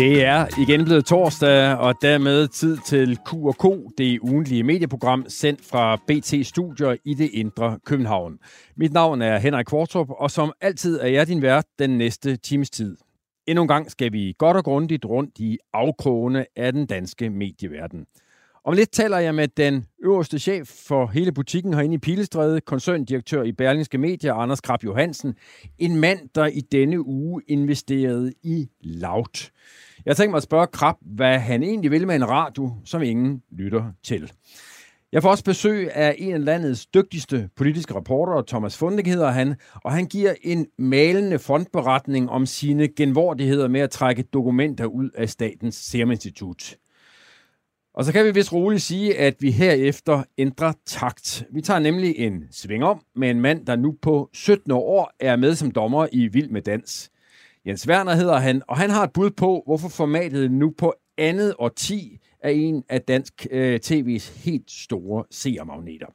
Det er igen blevet torsdag, og dermed tid til Q&K, det ugentlige medieprogram, sendt fra BT Studier i det indre København. Mit navn er Henrik Kvartrup, og som altid er jeg din vært den næste times tid. Endnu en gang skal vi godt og grundigt rundt i afkrogene af den danske medieverden. Om lidt taler jeg med den øverste chef for hele butikken herinde i Pilestræde, koncerndirektør i Berlingske Medier, Anders Krab Johansen. En mand, der i denne uge investerede i Laut. Jeg tænker mig at spørge Krab, hvad han egentlig vil med en radio, som ingen lytter til. Jeg får også besøg af en af landets dygtigste politiske reportere, Thomas Fundek hedder han, og han giver en malende fondberetning om sine genvordigheder med at trække dokumenter ud af Statens Serum Institut. Og så kan vi vist roligt sige, at vi herefter ændrer takt. Vi tager nemlig en sving om med en mand, der nu på 17 år er med som dommer i Vild med Dans. Jens Werner hedder han, og han har et bud på, hvorfor formatet nu på andet og 10 er en af dansk øh, TV's helt store seermagneter.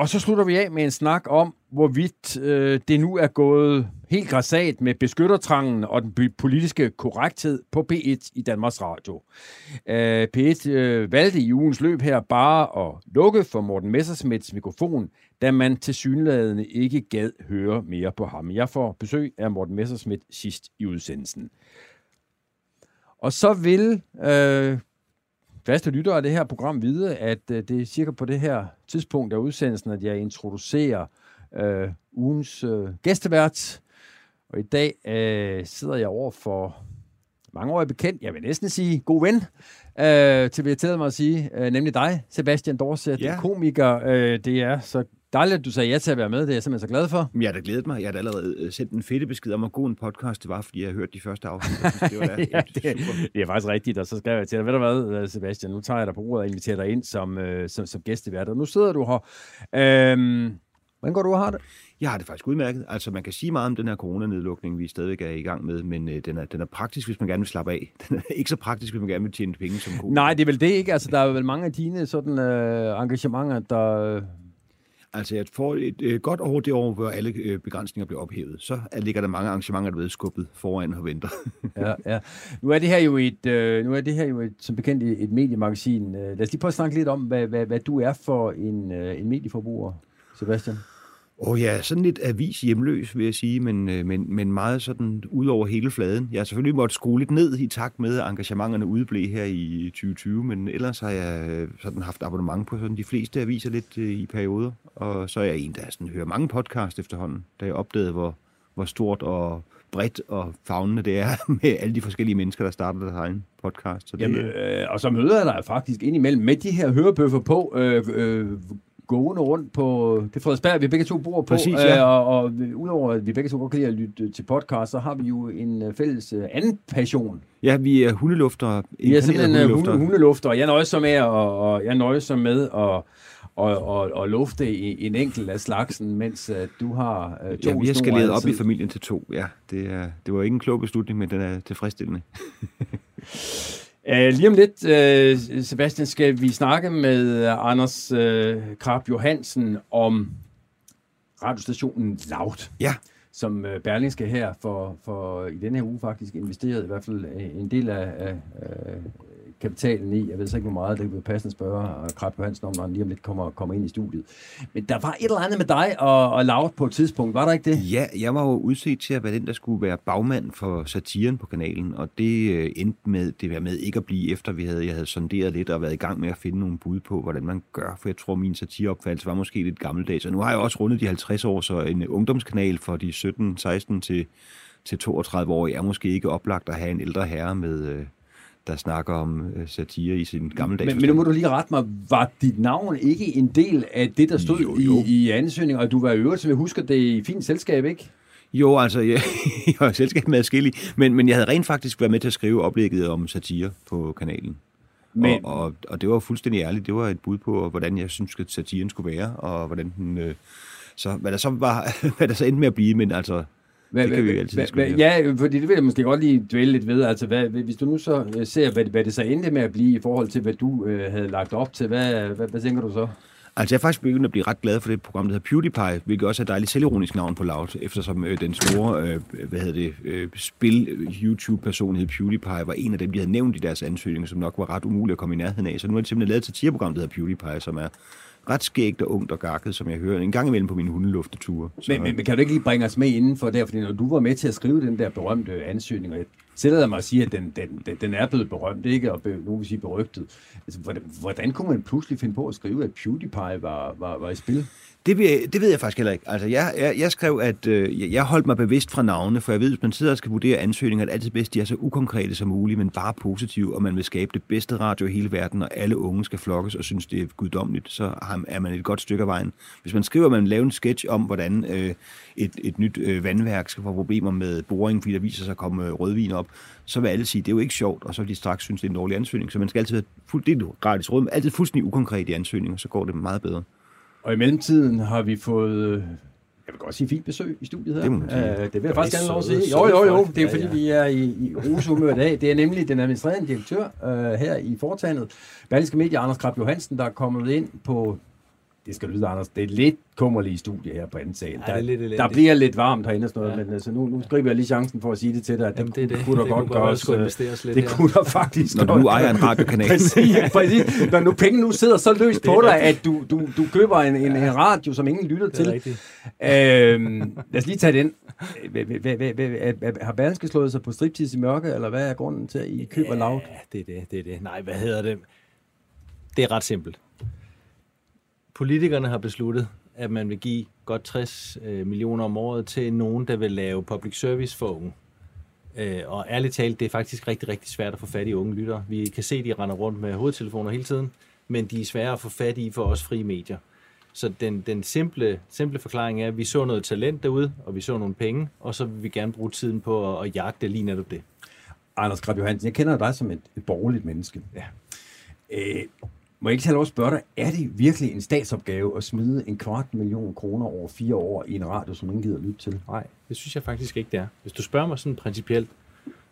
Og så slutter vi af med en snak om, hvorvidt øh, det nu er gået helt græsat med beskyttertrangen og den politiske korrekthed på P1 i Danmarks Radio. Øh, P1 øh, valgte i ugens løb her bare at lukke for Morten Messersmiths mikrofon, da man til synlædende ikke gad høre mere på ham. Jeg får besøg af Morten Messersmith sidst i udsendelsen. Og så vil øh, faste lyttere af det her program vide, at øh, det er cirka på det her tidspunkt af udsendelsen, at jeg introducerer øh, ugens øh, gæstevært. Og i dag øh, sidder jeg over for mange år bekendt, jeg vil næsten sige god ven, øh, til vi har mig at sige, øh, nemlig dig, Sebastian Dorset, ja. komiker. Øh, det er så Dejligt, at du sagde ja til at være med. Det er jeg simpelthen så glad for. Jeg har da glædet mig. Jeg har da allerede øh, sendt en fedte besked om, hvor god en podcast det var, fordi jeg har hørt de første afsnit. Det var da ja, det, super. det er faktisk rigtigt, og så skrev jeg til dig, ved du hvad, øh, Sebastian, nu tager jeg dig på ordet og inviterer dig ind som, øh, som, som gæstevært, og nu sidder du her. Øhm, hvordan går du og har det? Jeg har det faktisk udmærket. Altså, man kan sige meget om den her coronanedlukning, vi stadigvæk er i gang med, men øh, den, er, den er praktisk, hvis man gerne vil slappe af. Den er ikke så praktisk, hvis man gerne vil tjene penge som komiker. Nej, det er vel det ikke. Altså, der er vel mange af dine sådan, øh, engagementer, der Altså, at for et øh, godt år, det år, hvor alle øh, begrænsninger bliver ophævet. Så ligger der mange arrangementer, der ved skubbet foran og venter. ja, ja. Nu er det her jo et, øh, nu er det her jo et, som bekendt et mediemagasin. Øh, lad os lige prøve at snakke lidt om, hvad, hvad, hvad du er for en, øh, en medieforbruger, Sebastian. Åh oh ja, sådan lidt avis hjemløs, vil jeg sige, men, øh, men, men meget sådan ud over hele fladen. Jeg har selvfølgelig måttet skrue lidt ned i takt med, at engagementerne udeblev her i 2020, men ellers har jeg øh, sådan haft abonnement på sådan de fleste aviser lidt øh, i perioder. Og så er jeg en, der sådan hører mange podcast efterhånden, da jeg opdagede, hvor, hvor stort og bredt og fagnende det er med alle de forskellige mennesker, der starter deres egen podcast. Så det, Jamen, øh, og så møder jeg dig faktisk indimellem med de her hørebøffer på, øh, øh, gående rundt på det Frederiksberg, vi begge to bor på. Præcis, ja. øh, og, og udover at vi begge to godt kan lide at lytte til podcast, så har vi jo en øh, fælles uh, anden passion. Ja, vi er hundelufter. Vi er simpelthen øh, hundelufter. hundelufter, og jeg nøjes med, og, og jeg nøjes med at og, og, og lufte en enkelt af slagsen, mens uh, du har uh, to Ja, vi har skaleret op i familien til to, ja. Det, er, det var ikke en klog beslutning, men den er tilfredsstillende. Uh, lige om lidt, uh, Sebastian, skal vi snakke med uh, Anders uh, Krab Johansen om radiostationen Loud. Ja. Som Berlingske her for, for i denne her uge faktisk investeret i hvert fald en del af, af kapitalen i. Jeg ved så ikke, hvor meget det vil passende spørge øh, Krab Johansen om, når han lige om lidt kommer, kommer ind i studiet. Men der var et eller andet med dig og, og Laut på et tidspunkt, var der ikke det? Ja, jeg var jo udset til at være den, der skulle være bagmand for satiren på kanalen, og det øh, endte med, det var med ikke at blive efter, vi havde, jeg havde sonderet lidt og været i gang med at finde nogle bud på, hvordan man gør, for jeg tror, min satireopfattelse var måske lidt gammeldags, og nu har jeg også rundet de 50 år, så en øh, ungdomskanal for de 17, 16 til til 32 år er måske ikke oplagt at have en ældre herre med, øh, der snakker om øh, satire i sin gamle Men, men nu må du lige rette mig, var dit navn ikke en del af det, der stod jo, jo. i, i ansøgningen, og du var i øvrigt, som jeg husker, det i fint selskab, ikke? Jo, altså, jeg, jeg var selskab med adskillig, men, men jeg havde rent faktisk været med til at skrive oplægget om satire på kanalen. Men... Og, og, og det var fuldstændig ærligt. Det var et bud på, hvordan jeg synes, at satiren skulle være, og hvordan den... Øh, så, hvad der så var, hvad der så endte med at blive, men altså, hvad, det kan vi jo altid hvad, Ja, fordi det vil jeg måske godt lige dvæle lidt ved. Altså, hvad, hvis du nu så øh, ser, hvad, hvad det så endte med at blive i forhold til, hvad du øh, havde lagt op til, hvad, hvad, hvad tænker du så? Altså, jeg er faktisk begyndt at blive ret glad for det program, der hedder PewDiePie, hvilket også er et dejligt selvironisk navn på Loud, eftersom øh, den store, øh, hvad hedder det, øh, spil-YouTube-personlighed PewDiePie var en af dem, de havde nævnt i deres ansøgninger, som nok var ret umuligt at komme i nærheden af. Så nu er det simpelthen lavet til tierprogram, der hedder PewDiePie, som er ret skægt og ungt og gakket, som jeg hører en gang imellem på mine hundelufteture. Så, men, men, men kan du ikke lige bringe os med indenfor der, fordi når du var med til at skrive den der berømte ansøgning, og jeg mig at sige, at den, den, den, den er blevet berømt, ikke? Og nu vil sige berygtet. Altså, hvordan, hvordan kunne man pludselig finde på at skrive, at PewDiePie var, var, var i spil? Det, det ved jeg faktisk heller ikke. Altså, jeg, jeg, jeg skrev, at øh, jeg holdt mig bevidst fra navne, for jeg ved, at hvis man sidder og skal vurdere ansøgninger, er det altid bedst, de er så ukonkrete som muligt, men bare positive, og man vil skabe det bedste radio i hele verden, og alle unge skal flokkes og synes, det er guddommeligt, så er man et godt stykke af vejen. Hvis man skriver, at man laver en sketch om, hvordan øh, et, et nyt øh, vandværk skal få problemer med boring, fordi der viser sig at komme øh, rødvin op, så vil alle sige, at det er jo ikke sjovt, og så vil de straks synes, det er en dårlig ansøgning. Så man skal altid have fuld, det er gratis råd, men altid fuldstændig ukonkret i ansøgninger, så går det meget bedre. Og i mellemtiden har vi fået, jeg vil godt sige, fint besøg i studiet her. Det, må uh, det vil jeg faktisk gerne lov at sige. Jo, jo, jo. Det er ja, fordi, ja. vi er i, i rusehumør i dag. Det er nemlig den administrerende direktør uh, her i foretagendet, Berlingske Media, Anders Krab Johansen, der er kommet ind på det skal lyde, Anders, det er lidt kummerlige studie her på anden sal. Der, ja, lidt der bliver lidt varmt herinde og sådan noget, ja. men altså, nu, nu griber jeg lige chancen for at sige det til dig, at Jamen, det, det, kunne der det godt gøres. Lidt det her. kunne der faktisk Når du nu ejer en radiokanal. præcis, præcis. Når nu penge nu sidder så løst på dig, at du, du, du køber en, en, en radio, som ingen lytter til. Øhm, lad os lige tage den. Har Berlingske slået sig på striptease i mørke, eller hvad er grunden til, at I køber ja, lavt? det er det, det er det. Nej, hvad hedder det? Det er ret simpelt politikerne har besluttet, at man vil give godt 60 øh, millioner om året til nogen, der vil lave public service for unge. Øh, og ærligt talt, det er faktisk rigtig, rigtig svært at få fat i unge lyttere. Vi kan se, at de render rundt med hovedtelefoner hele tiden, men de er svære at få fat i for os frie medier. Så den, den simple, simple forklaring er, at vi så noget talent derude, og vi så nogle penge, og så vil vi gerne bruge tiden på at, at jagte lige netop det. Anders Grab Johansen, jeg kender dig som et, et borgerligt menneske. Ja. Øh, må jeg ikke tage lov at spørge dig, er det virkelig en statsopgave at smide en kvart million kroner over fire år i en radio, som ingen gider lytte til? Nej, det synes jeg faktisk ikke, det er. Hvis du spørger mig sådan principielt,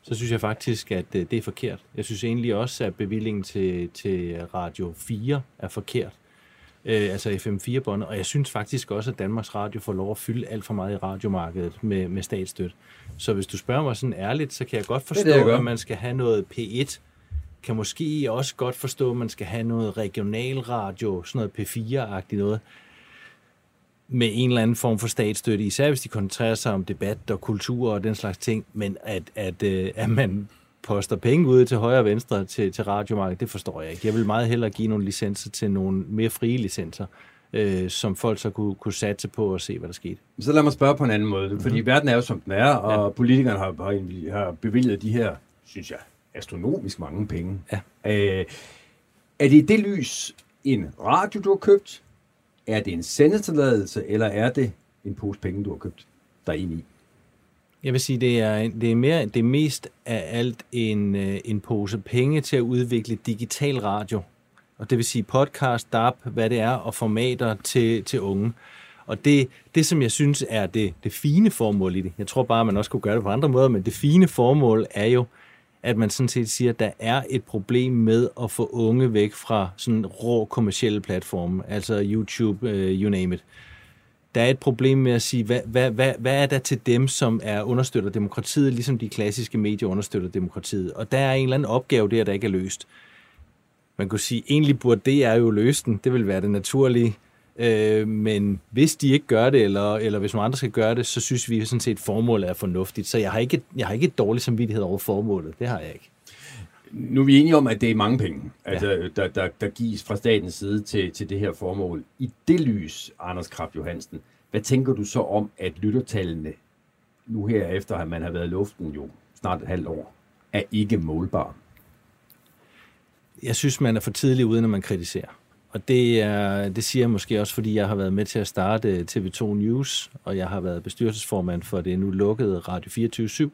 så synes jeg faktisk, at øh, det er forkert. Jeg synes egentlig også, at bevillingen til, til Radio 4 er forkert. Øh, altså FM4-båndet. Og jeg synes faktisk også, at Danmarks Radio får lov at fylde alt for meget i radiomarkedet med, med statsstøt. Så hvis du spørger mig sådan ærligt, så kan jeg godt forstå, det det, at man skal have noget P1 kan måske også godt forstå, at man skal have noget regionalradio, sådan noget P4-agtigt noget, med en eller anden form for statsstøtte, især hvis de koncentrerer sig om debat og kultur og den slags ting, men at, at, øh, at man poster penge ud til højre og venstre til, til radiomarkedet, det forstår jeg ikke. Jeg vil meget hellere give nogle licenser til nogle mere frie licenser, øh, som folk så kunne, kunne satse på og se, hvad der skete. Så lad mig spørge på en anden måde, fordi mm-hmm. verden er jo som den er, og ja. politikerne har, har, har bevilget de her, synes jeg, astronomisk mange penge. Ja. Øh, er det i det lys en radio, du har købt? Er det en sendetilladelse, eller er det en pose penge, du har købt der ind i? Jeg vil sige, det er, det er, mere, det er mest af alt en, øh, en pose penge til at udvikle digital radio. Og det vil sige podcast, DAB, hvad det er, og formater til, til unge. Og det, det, som jeg synes er det, det fine formål i det, jeg tror bare, man også kunne gøre det på andre måder, men det fine formål er jo, at man sådan set siger, at der er et problem med at få unge væk fra sådan rå kommersielle platforme, altså YouTube, uh, you name it. Der er et problem med at sige, hvad, hvad, hvad, hvad er der til dem, som er understøtter demokratiet, ligesom de klassiske medier understøtter demokratiet. Og der er en eller anden opgave der, der ikke er løst. Man kunne sige, egentlig burde det er jo løst den. Det vil være det naturlige. Øh, men hvis de ikke gør det, eller, eller hvis nogle andre skal gøre det, så synes vi sådan set, at formålet er fornuftigt. Så jeg har ikke, jeg har ikke et dårligt samvittighed over formålet. Det har jeg ikke. Nu er vi enige om, at det er mange penge, altså, ja. der, der, der gives fra statens side til, til det her formål. I det lys, Anders Krab Johansen, hvad tænker du så om, at lyttertallene nu her efter, at man har været i luften jo snart et halvt år, er ikke målbare? Jeg synes, man er for tidlig ude, når man kritiserer. Og det, er, det siger jeg måske også, fordi jeg har været med til at starte øh, TV2 News, og jeg har været bestyrelsesformand for det nu lukkede Radio 24 /7.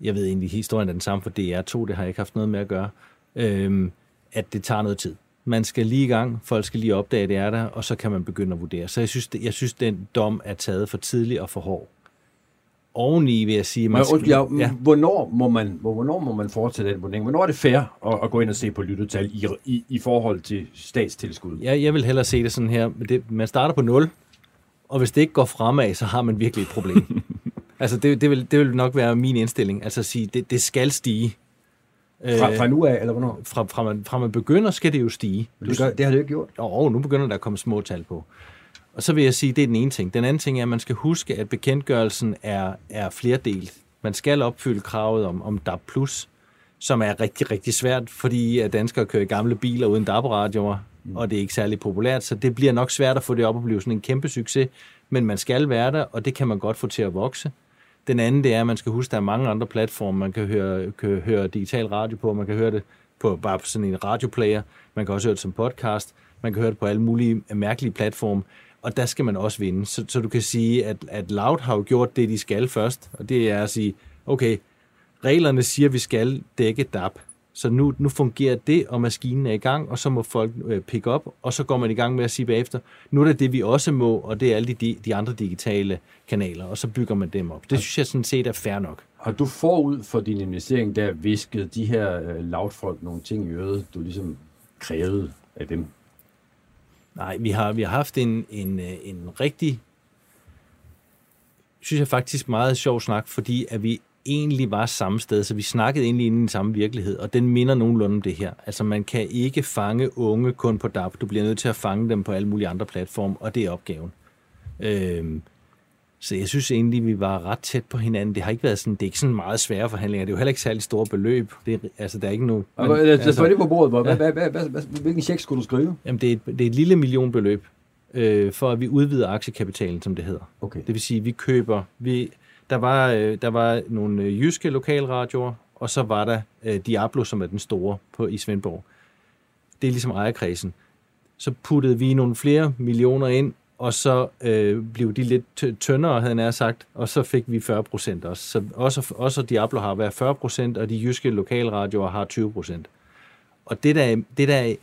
Jeg ved egentlig, historien er den samme for DR2, det har jeg ikke haft noget med at gøre. Øhm, at det tager noget tid. Man skal lige i gang, folk skal lige opdage, at det er der, og så kan man begynde at vurdere. Så jeg synes, det, jeg synes den dom er taget for tidligt og for hård oveni, vil jeg sige. Man, skal, ja, ja. Hvornår, må man, hvornår må man fortsætte den vurdering? Hvornår er det fair at, at gå ind og se på lyttetal i, i, i forhold til statstilskud? Ja, jeg vil hellere se det sådan her. Det, man starter på 0, og hvis det ikke går fremad, så har man virkelig et problem. altså, det, det, vil, det vil nok være min indstilling. Altså at sige, det, det skal stige. Fra, fra nu af, eller hvornår? Fra, fra, man, fra man begynder, skal det jo stige. det, gør, det har det jo ikke gjort. Og nu begynder der at komme små tal på. Og så vil jeg sige, det er den ene ting. Den anden ting er, at man skal huske, at bekendtgørelsen er, er flerdelt. Man skal opfylde kravet om, om DAB+, som er rigtig, rigtig svært, fordi at danskere kører i gamle biler uden DAB-radioer, mm. og det er ikke særlig populært, så det bliver nok svært at få det op og blive sådan en kæmpe succes, men man skal være der, og det kan man godt få til at vokse. Den anden, det er, at man skal huske, at der er mange andre platforme, man kan høre, kan høre digital radio på, man kan høre det på bare på sådan en radioplayer, man kan også høre det som podcast, man kan høre det på alle mulige mærkelige platforme, og der skal man også vinde. Så, så du kan sige, at, at Loud har jo gjort det, de skal først, og det er at sige, okay, reglerne siger, at vi skal dække DAP, så nu, nu fungerer det, og maskinen er i gang, og så må folk øh, pick op, og så går man i gang med at sige bagefter, nu er det det, vi også må, og det er alle de, de andre digitale kanaler, og så bygger man dem op. Det synes jeg sådan set er fair nok. Har du forud for din investering der visket de her øh, lavtfolk nogle ting i øret, du ligesom krævede af dem? Nej, vi har, vi har haft en, en, øh, en rigtig, synes jeg faktisk meget sjov snak, fordi at vi egentlig var samme sted, så vi snakkede egentlig inden i den samme virkelighed, og den minder nogenlunde om det her. Altså man kan ikke fange unge kun på DAP, du bliver nødt til at fange dem på alle mulige andre platforme, og det er opgaven. Øhm, så jeg synes egentlig, vi var ret tæt på hinanden. Det har ikke været sådan, det er ikke sådan meget svære forhandlinger. Det er jo heller ikke særlig store beløb. Det er, altså, der er ikke noget... Men, altså, det på bordet. Hvor, ja. hvad, hvad, hvad, hvad, hvilken check skulle du skrive? Jamen, det er et, det er et lille millionbeløb, øh, for at vi udvider aktiekapitalen, som det hedder. Okay. Det vil sige, vi køber... Vi, der, var, øh, der var nogle øh, jyske lokalradioer, og så var der øh, Diablo, som er den store på, i Svendborg. Det er ligesom ejerkredsen. Så puttede vi nogle flere millioner ind, og så øh, blev de lidt tyndere, havde jeg sagt, og så fik vi 40 procent også. Så også, også Diablo har været 40 procent, og de jyske lokalradioer har 20 procent. Og det der, det der,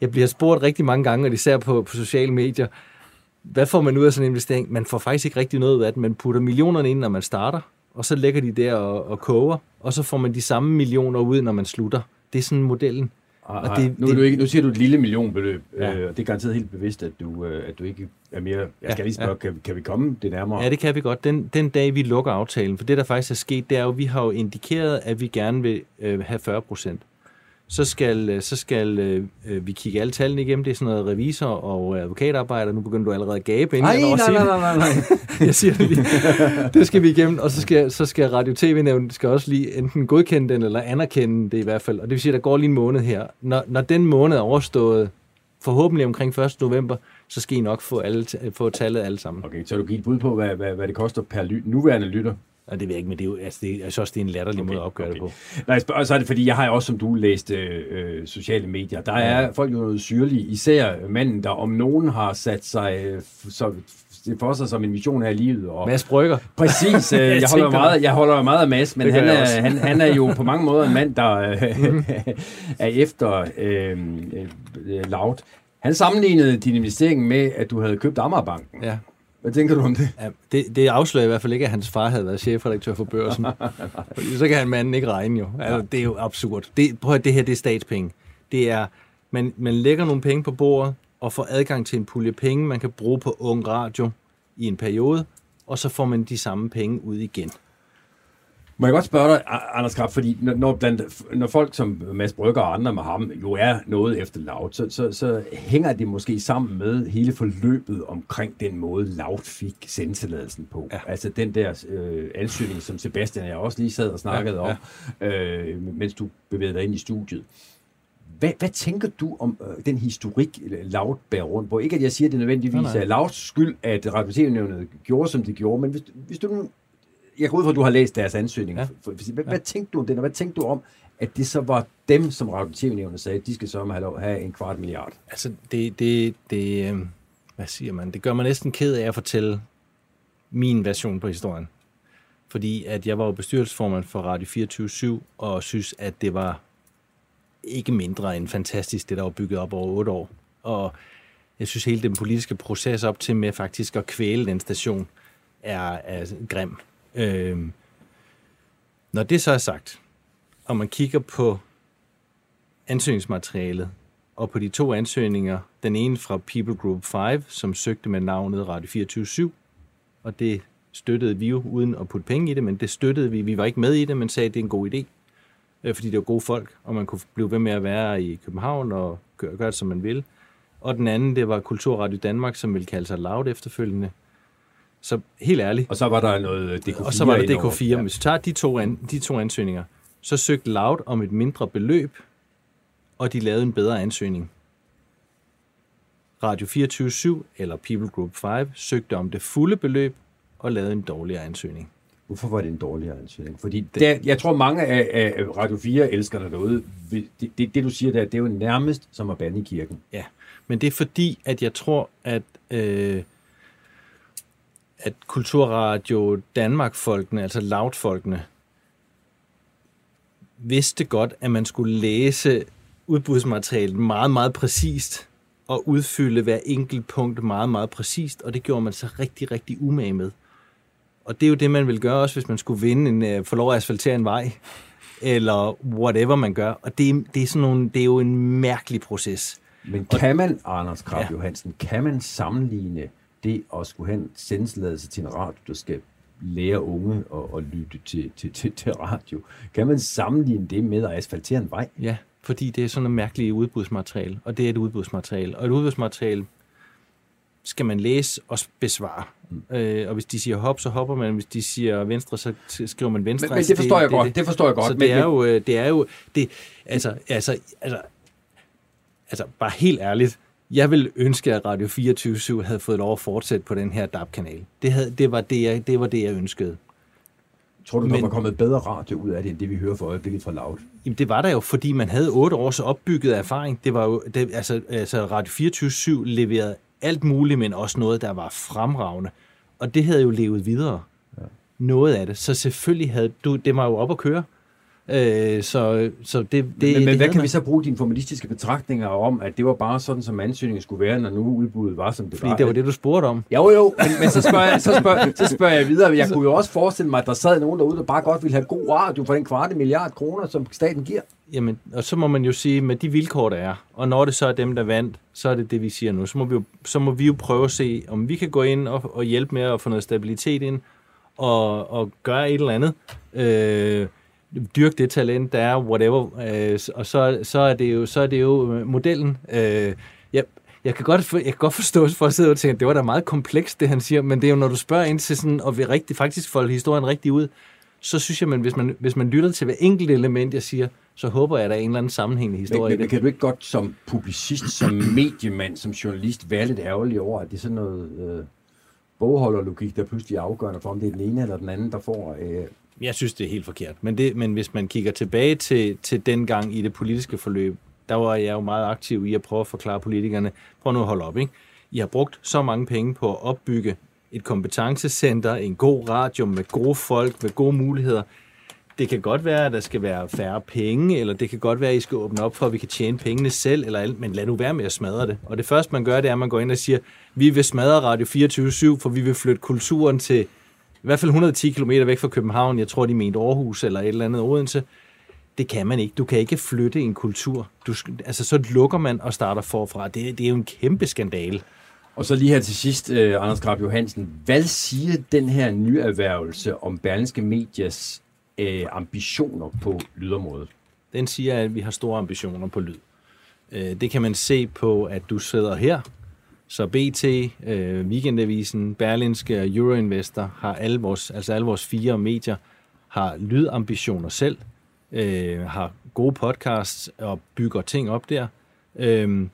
jeg bliver spurgt rigtig mange gange, og især på, på sociale medier, hvad får man ud af sådan en investering? Man får faktisk ikke rigtig noget ud af det. Man putter millionerne ind, når man starter, og så lægger de der og, og koger, og så får man de samme millioner ud, når man slutter. Det er sådan modellen. Og det, nu, det, du ikke, nu siger du et lille millionbeløb, ja. øh, og det er garanteret helt bevidst, at du, øh, at du ikke er mere... Jeg skal ja, lige spørge, ja. kan, kan vi komme det nærmere? Ja, det kan vi godt. Den, den dag, vi lukker aftalen, for det, der faktisk er sket, det er jo, vi har jo indikeret, at vi gerne vil øh, have 40 procent så skal, øh, så skal øh, øh, vi kigge alle tallene igennem. Det er sådan noget revisor og advokatarbejder. Nu begynder du allerede at gabe. Inden Ej, nej, nej, nej, nej, nej. jeg siger det lige. Det skal vi igennem, og så skal, så skal Radio TV-nævnet skal også lige enten godkende den, eller anerkende det i hvert fald. Og det vil sige, at der går lige en måned her. Når, når den måned er overstået, forhåbentlig omkring 1. november, så skal I nok få, alle, få tallet alle sammen. Okay, så du giver et bud på, hvad, hvad, hvad det koster per ly, nuværende lytter? Og det ved jeg ikke, men det er jo, altså, det, jeg synes også, det er en latterlig okay, måde at opgøre okay. det på. Nej, og så er det, fordi jeg har også, som du læst øh, sociale medier, der er ja. folk jo noget syrlige, især manden, der om nogen har sat sig øh, så, for sig som en mission her i livet. Og Mads Brygger. Præcis. Øh, jeg, holder meget, jeg holder meget af Mads, men han er, han, han er jo på mange måder en mand, der øh, er efter øh, øh, Loud. Han sammenlignede din investering med, at du havde købt Amagerbanken. Ja. Hvad tænker du om det? Ja, det, det afslører i hvert fald ikke, at hans far havde været chefredaktør for børsen. Fordi så kan han manden ikke regne jo. Altså, det er jo absurd. Det, prøv at det her det er statspenge. Det er, man, man lægger nogle penge på bordet og får adgang til en pulje penge, man kan bruge på ung radio i en periode, og så får man de samme penge ud igen. Må jeg godt spørge dig, Anders Krab, fordi når, blandt, når folk som Mads Brygger og andre med ham jo er noget efter Laut, så, så, så hænger det måske sammen med hele forløbet omkring den måde, Laut fik sendtilladelsen på. Ja. Altså den der øh, ansøgning, som Sebastian og jeg også lige sad og snakkede ja, ja. om, øh, mens du bevægede dig ind i studiet. Hvad, hvad tænker du om øh, den historik, Laut bærer rundt på? Ikke at jeg siger, at det nødvendigvis nej, nej. er Lauts skyld, at Radio gjorde, som det gjorde, men hvis, hvis du jeg går ud fra, at du har læst deres ansøgning. Ja. Hvad, hvad, hvad tænkte du om det, og hvad tænkte du om, at det så var dem, som radio sagde, at de skal så have, have en kvart milliard? Altså, det, det, det, øh, hvad siger man, det gør mig næsten ked af at fortælle min version på historien. Fordi at jeg var jo bestyrelsesformand for Radio 24 og synes, at det var ikke mindre end fantastisk, det der var bygget op over otte år. Og jeg synes, hele den politiske proces op til med faktisk at kvæle den station er, er grim. Øh, når det så er sagt, og man kigger på ansøgningsmaterialet, og på de to ansøgninger, den ene fra People Group 5, som søgte med navnet Radio 24 og det støttede vi jo uden at putte penge i det, men det støttede vi. Vi var ikke med i det, men sagde, at det er en god idé, øh, fordi det var gode folk, og man kunne blive ved med at være i København og gøre, gøre det, som man vil. Og den anden, det var Kulturradio Danmark, som ville kalde sig Loud efterfølgende. Så helt ærligt. Og så var der noget DK4 Og så var der DK4. Ja. Hvis vi tager de to, an, de to ansøgninger, så søgte Loud om et mindre beløb, og de lavede en bedre ansøgning. Radio 24 eller People Group 5 søgte om det fulde beløb og lavede en dårligere ansøgning. Hvorfor var det en dårligere ansøgning? Fordi der, jeg tror, mange af, af Radio 4 elsker dig derude. Det, det, det, du siger der, det er jo nærmest som at bande i kirken. Ja, men det er fordi, at jeg tror, at, øh, at Kulturradio Danmark-folkene, altså Loud-folkene, vidste godt, at man skulle læse udbudsmaterialet meget, meget præcist og udfylde hver enkelt punkt meget, meget præcist, og det gjorde man så rigtig, rigtig umage med. Og det er jo det, man vil gøre også, hvis man skulle vinde en, uh, få lov at asfaltere en vej, eller whatever man gør. Og det, det, er, sådan nogle, det er jo en mærkelig proces. Men kan man, Anders Krab ja. Johansen, kan man sammenligne det at skulle have en sendsladelse til en radio, der skal lære unge at, at lytte til, til, til, til radio. Kan man sammenligne det med at asfaltere en vej? Ja, fordi det er sådan et mærkeligt udbudsmateriale, og det er et udbudsmateriale. Og et udbudsmateriale skal man læse og besvare. Mm. Øh, og hvis de siger hop, så hopper man. Hvis de siger venstre, så skriver man venstre. Men, men altså, det forstår det, jeg det, godt. Det, det forstår jeg godt. Så men, det er jo, øh, det er jo, det, altså, altså, altså, altså, bare helt ærligt, jeg vil ønske, at Radio 24 havde fået lov at fortsætte på den her DAB-kanal. Det, havde, det, var det, jeg, det var det, jeg ønskede. Tror du, der Men, var kommet bedre radio ud af det, end det vi hører for øjeblikket fra Loud? Jamen, det var der jo, fordi man havde otte års opbygget erfaring. Det var jo, det, altså, altså Radio 24 leverede alt muligt, men også noget, der var fremragende. Og det havde jo levet videre. Ja. Noget af det. Så selvfølgelig havde du, det var jo op at køre. Øh, så, så det, det, men, men det hvad kan man... vi så bruge dine formalistiske betragtninger om, at det var bare sådan, som ansøgningen skulle være, når nu udbuddet var, som det Fordi var? det var det, du spurgte om. Jo, jo, men, men så, spørger jeg, så, spørger, så spørger jeg videre. Jeg kunne jo også forestille mig, at der sad nogen derude, der bare godt ville have god radio for den kvarte milliard kroner, som staten giver. Jamen, og så må man jo sige, med de vilkår, der er, og når det så er dem, der vandt, så er det det, vi siger nu. Så må vi jo, så må vi jo prøve at se, om vi kan gå ind og, og hjælpe med at få noget stabilitet ind, og, og gøre et eller andet. Øh, dyrke det talent, der er, whatever, øh, og så, så, er det jo, så er det jo øh, modellen. Øh, jeg, jeg kan godt, jeg kan godt forstå, for at sidde og tænke, at det var da meget komplekst, det han siger, men det er jo, når du spørger ind til sådan, og vi rigtig, faktisk folde historien rigtig ud, så synes jeg, at hvis man, hvis man lytter til hver enkelt element, jeg siger, så håber jeg, at der er en eller anden sammenhæng i historien. Men, men, men kan du ikke godt som publicist, som mediemand, som journalist, være lidt ærgerlig over, at det er sådan noget øh, bogholderlogik, der pludselig er afgørende for, om det er den ene eller den anden, der får øh, jeg synes, det er helt forkert. Men, det, men hvis man kigger tilbage til, til den gang i det politiske forløb, der var jeg jo meget aktiv i at prøve at forklare politikerne, prøv nu at holde op, ikke? I har brugt så mange penge på at opbygge et kompetencecenter, en god radio med gode folk, med gode muligheder. Det kan godt være, at der skal være færre penge, eller det kan godt være, at I skal åbne op for, at vi kan tjene pengene selv, eller, alt, men lad nu være med at smadre det. Og det første, man gør, det er, at man går ind og siger, vi vil smadre Radio 24-7, for vi vil flytte kulturen til i hvert fald 110 km væk fra København, jeg tror, de mente Aarhus eller et eller andet Odense, det kan man ikke. Du kan ikke flytte en kultur. Du, altså, så lukker man og starter forfra. Det, det er jo en kæmpe skandale. Og så lige her til sidst, uh, Anders Grab Johansen. Hvad siger den her nyerhvervelse om Berlingske Medias uh, ambitioner på lydområdet? Den siger, at vi har store ambitioner på lyd. Uh, det kan man se på, at du sidder her så BT, øh, Weekendavisen, Berlinske og Euroinvestor har alle vores, altså alle vores fire medier har lydambitioner selv, øh, har gode podcasts og bygger ting op der. Øh,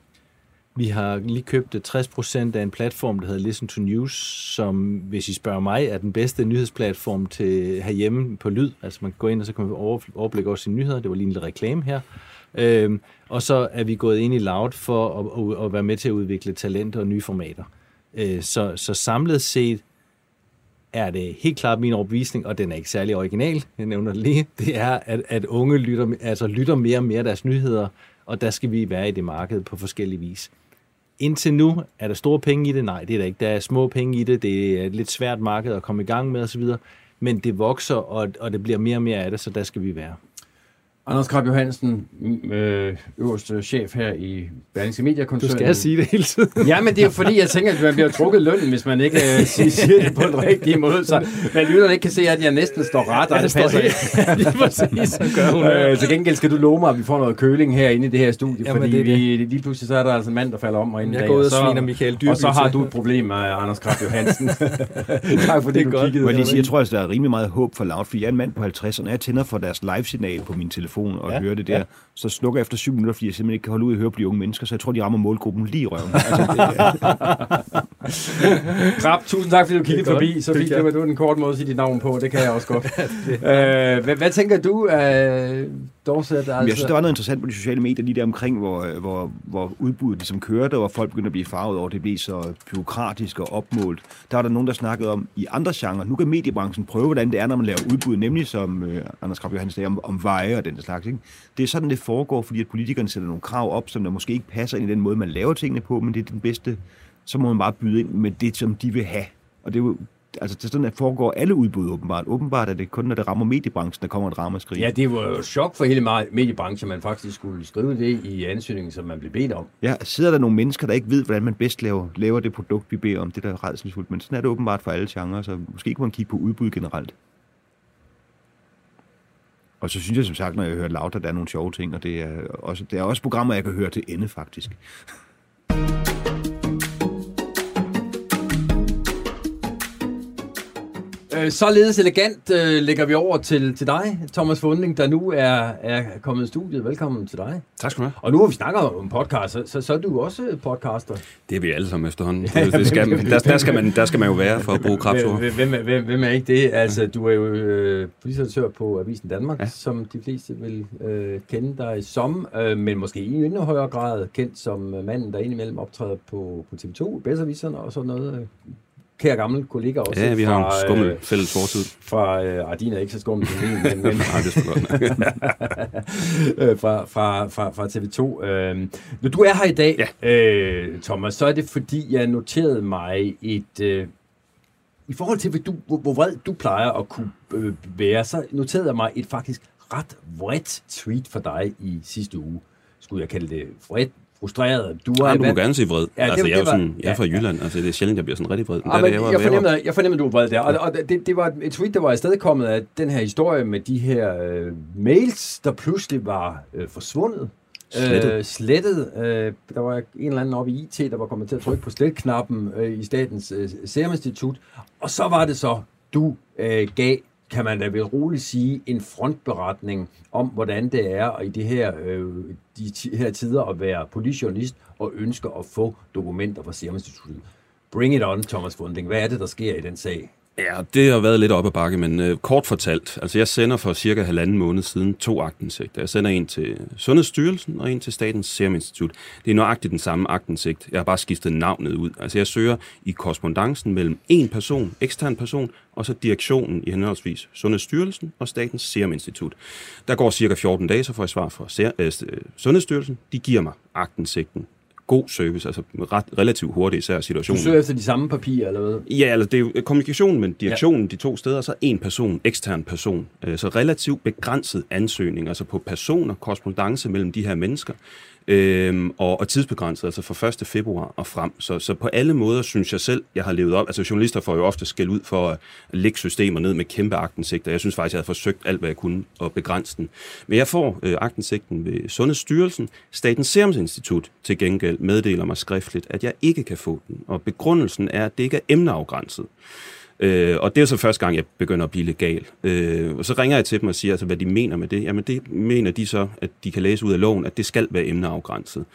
vi har lige købt 60% af en platform, der hedder Listen to News, som, hvis I spørger mig, er den bedste nyhedsplatform til herhjemme på lyd. Altså man kan gå ind, og så kan man overblik over sine nyheder. Det var lige en lille reklame her. Øhm, og så er vi gået ind i Loud for at, at, at være med til at udvikle talenter og nye formater. Øh, så, så samlet set er det helt klart min overbevisning, og den er ikke særlig original, jeg nævner det lige, det er, at, at unge lytter, altså lytter mere og mere deres nyheder, og der skal vi være i det marked på forskellige vis. Indtil nu er der store penge i det? Nej, det er der ikke. Der er små penge i det. Det er et lidt svært marked at komme i gang med osv. men det vokser, og, og det bliver mere og mere af det, så der skal vi være. Anders Krab Johansen, øh, øverste chef her i Berlingske Media-koncernen. Du skal sige det hele tiden. ja, men det er fordi, jeg tænker, at man bliver trukket lønnen, hvis man ikke øh, siger det på den rigtige måde. Så men lytterne ikke kan se, at jeg næsten står ret, og ja, det, det passer ikke. Lige præcis, så gør hun. Øh, til gengæld skal du love mig, at vi får noget køling herinde i det her studie, Jamen, fordi det det. vi, lige pludselig så er der altså en mand, der falder om mig Jeg går ud og, og sviner Michael Dyrby Og så har du et problem med Anders Krab Johansen. tak for det, du kiggede. Men jeg tror, at der er rimelig meget håb for Loud, for jeg er en mand på 50, og når jeg tænder for deres live-signal på min telefon og ja. hører det der, ja. så slukker jeg efter syv minutter, fordi jeg simpelthen ikke kan holde ud at høre på de unge mennesker, så jeg tror, de rammer målgruppen lige i røven. Altså, det, Krab, tusind tak, fordi du kiggede forbi. Så fik det, du en kort måde at sige dit navn på, det kan jeg også godt. øh, hvad, hvad tænker du af Dorset? Altså? Jeg synes, der var noget interessant på de sociale medier lige der omkring, hvor, hvor, hvor udbuddet ligesom kørte, og hvor folk begyndte at blive farvet over, det blev så byråkratisk og opmålt. Der var der nogen, der snakkede om, i andre genrer, nu kan mediebranchen prøve, hvordan det er, når man laver udbud, nemlig som øh, Anders Krab Johansen sagde, om, om veje og den slags. Ikke? Det er sådan, det foregår, fordi at politikerne sætter nogle krav op, som der måske ikke passer ind i den måde, man laver tingene på, men det er den bedste, så må man bare byde ind med det, som de vil have. Og det er jo altså det er sådan, at foregår alle udbud åbenbart. Åbenbart er det kun, når det rammer mediebranchen, der kommer et ramaskrig. Ja, det var jo chok for hele mediebranchen, man faktisk skulle skrive det i ansøgningen, som man blev bedt om. Ja, sidder der nogle mennesker, der ikke ved, hvordan man bedst laver, laver det produkt, vi beder om. Det der er redselsfuldt, men sådan er det åbenbart for alle genrer, så måske kunne man kigge på udbud generelt. Og så synes jeg som sagt, når jeg hører Lauter, der er nogle sjove ting, og det er også, det er også programmer, jeg kan høre til ende faktisk. Øh, således elegant øh, lægger vi over til, til dig, Thomas Funding, der nu er, er kommet i studiet. Velkommen til dig. Tak skal du have. Og nu har vi snakket om podcast, så, så, så er du også podcaster. Det er vi alle sammen efterhånden. Det, det skal, der, der, skal man, der skal man jo være for at bruge krabsord. Hvem, hvem, hvem, hvem er ikke det? Altså, du er jo øh, politisk på Avisen Danmark, ja. som de fleste vil øh, kende dig som, øh, men måske i endnu højere grad kendt som manden, der indimellem optræder på, på TV2, Bedserviserne og sådan noget kære gamle kollega også. Ja, vi har fra, en skummel øh, fælles fortid. Fra, øh, ah, din er ikke så skummel som min, men... men Nej, det er godt øh, fra, fra, fra, fra TV2. Øh, når du er her i dag, ja. øh, Thomas, så er det fordi, jeg noterede mig et... Øh, I forhold til, du, hvor, hvor vred du plejer at kunne øh, være, så noterede jeg mig et faktisk ret vredt tweet for dig i sidste uge. Skulle jeg kalde det vredt? Frustreret. Du, er ja, du må gerne sige vred. Ja, altså, det, jeg, er var, sådan, jeg er fra Jylland, altså det er sjældent, jeg bliver sådan rigtig vred. Ja, men, jeg, jeg, fornemmer, jeg fornemmer, du er vred der. Og, og det, det var et tweet, der var afstedkommet af den her historie med de her øh, mails, der pludselig var øh, forsvundet. Slettet. Øh, slettet. Øh, der var en eller anden oppe i IT, der var kommet til at trykke på sletknappen øh, i Statens øh, Serum Institut. Og så var det så, du øh, gav kan man da vel roligt sige, en frontberetning om, hvordan det er i det her, øh, de her tider at være politijournalist og ønsker at få dokumenter fra Serum Instituttet. Bring it on, Thomas Funding. Hvad er det, der sker i den sag? Ja, det har været lidt op ad bakke, men øh, kort fortalt, altså jeg sender for cirka halvanden måned siden to agtindsigter. Jeg sender en til Sundhedsstyrelsen og en til Statens Serum Institut. Det er nøjagtigt den samme agtindsigt. Jeg har bare skiftet navnet ud. Altså jeg søger i korrespondancen mellem en person, ekstern person, og så direktionen i henholdsvis Sundhedsstyrelsen og Statens Serum Institut. Der går cirka 14 dage, så får jeg svar fra øh, Sundhedsstyrelsen. De giver mig agtindsigten god service, altså ret, relativt hurtigt især situationen. Du søger efter de samme papirer, eller hvad? Ja, altså det er jo kommunikationen med direktionen, ja. de to steder, så en person, ekstern person. Øh, så relativt begrænset ansøgning, altså på personer, korrespondence mellem de her mennesker øhm, og, og tidsbegrænset, altså fra 1. februar og frem. Så, så på alle måder synes jeg selv, jeg har levet op. Altså journalister får jo ofte skæld ud for at lægge systemer ned med kæmpe agtensigter. Jeg synes faktisk, jeg havde forsøgt alt, hvad jeg kunne at begrænse den. Men jeg får øh, agtensigten ved Sundhedsstyrelsen. Statens Serum Institut til gengæld meddeler mig skriftligt, at jeg ikke kan få den. Og begrundelsen er, at det ikke er emneafgrænset. Øh, og det er så første gang, jeg begynder at blive legal. Øh, og så ringer jeg til dem og siger, altså, hvad de mener med det. Jamen det mener de så, at de kan læse ud af loven, at det skal være emneafgrænset.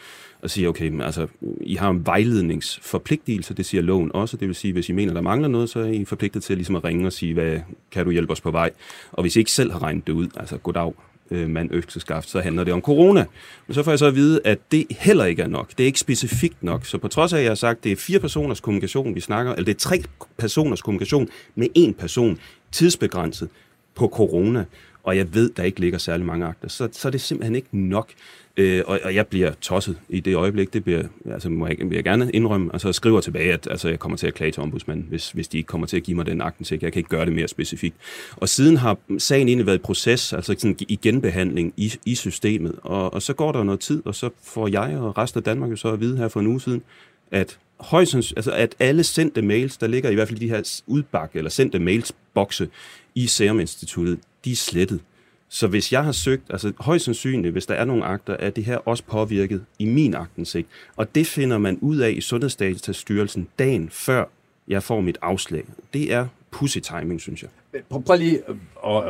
Og siger, okay, men altså, I har en vejledningsforpligtelse, det siger loven også. Det vil sige, hvis I mener, der mangler noget, så er I forpligtet til ligesom at ringe og sige, hvad kan du hjælpe os på vej? Og hvis I ikke selv har regnet det ud, altså goddag, øh, mand økseskaft, så handler det om corona. Men så får jeg så at vide, at det heller ikke er nok. Det er ikke specifikt nok. Så på trods af, at jeg har sagt, at det er fire personers kommunikation, vi snakker, eller det er tre personers kommunikation med en person, tidsbegrænset på corona, og jeg ved, der ikke ligger særlig mange akter, så, så er det simpelthen ikke nok. Øh, og, og jeg bliver tosset i det øjeblik. Det bliver, altså, må jeg, vil jeg gerne indrømme. Altså, skriver tilbage, at altså, jeg kommer til at klage til ombudsmanden, hvis, hvis de ikke kommer til at give mig den akten til, Jeg kan ikke gøre det mere specifikt. Og siden har sagen egentlig været i proces, altså sådan i genbehandling i, i systemet. Og, og så går der noget tid, og så får jeg og resten af Danmark jo så at vide her for en uge siden, at højst, altså at alle sendte mails, der ligger i hvert fald de her udbakke eller sendte mailsbokse i Serum Instituttet, de er slettet. Så hvis jeg har søgt, altså højst sandsynligt, hvis der er nogle akter, er det her også påvirket i min aktindsigt. Og det finder man ud af i Sundhedsdatastyrelsen dagen før jeg får mit afslag. Det er pussy timing, synes jeg. Prøv, lige at,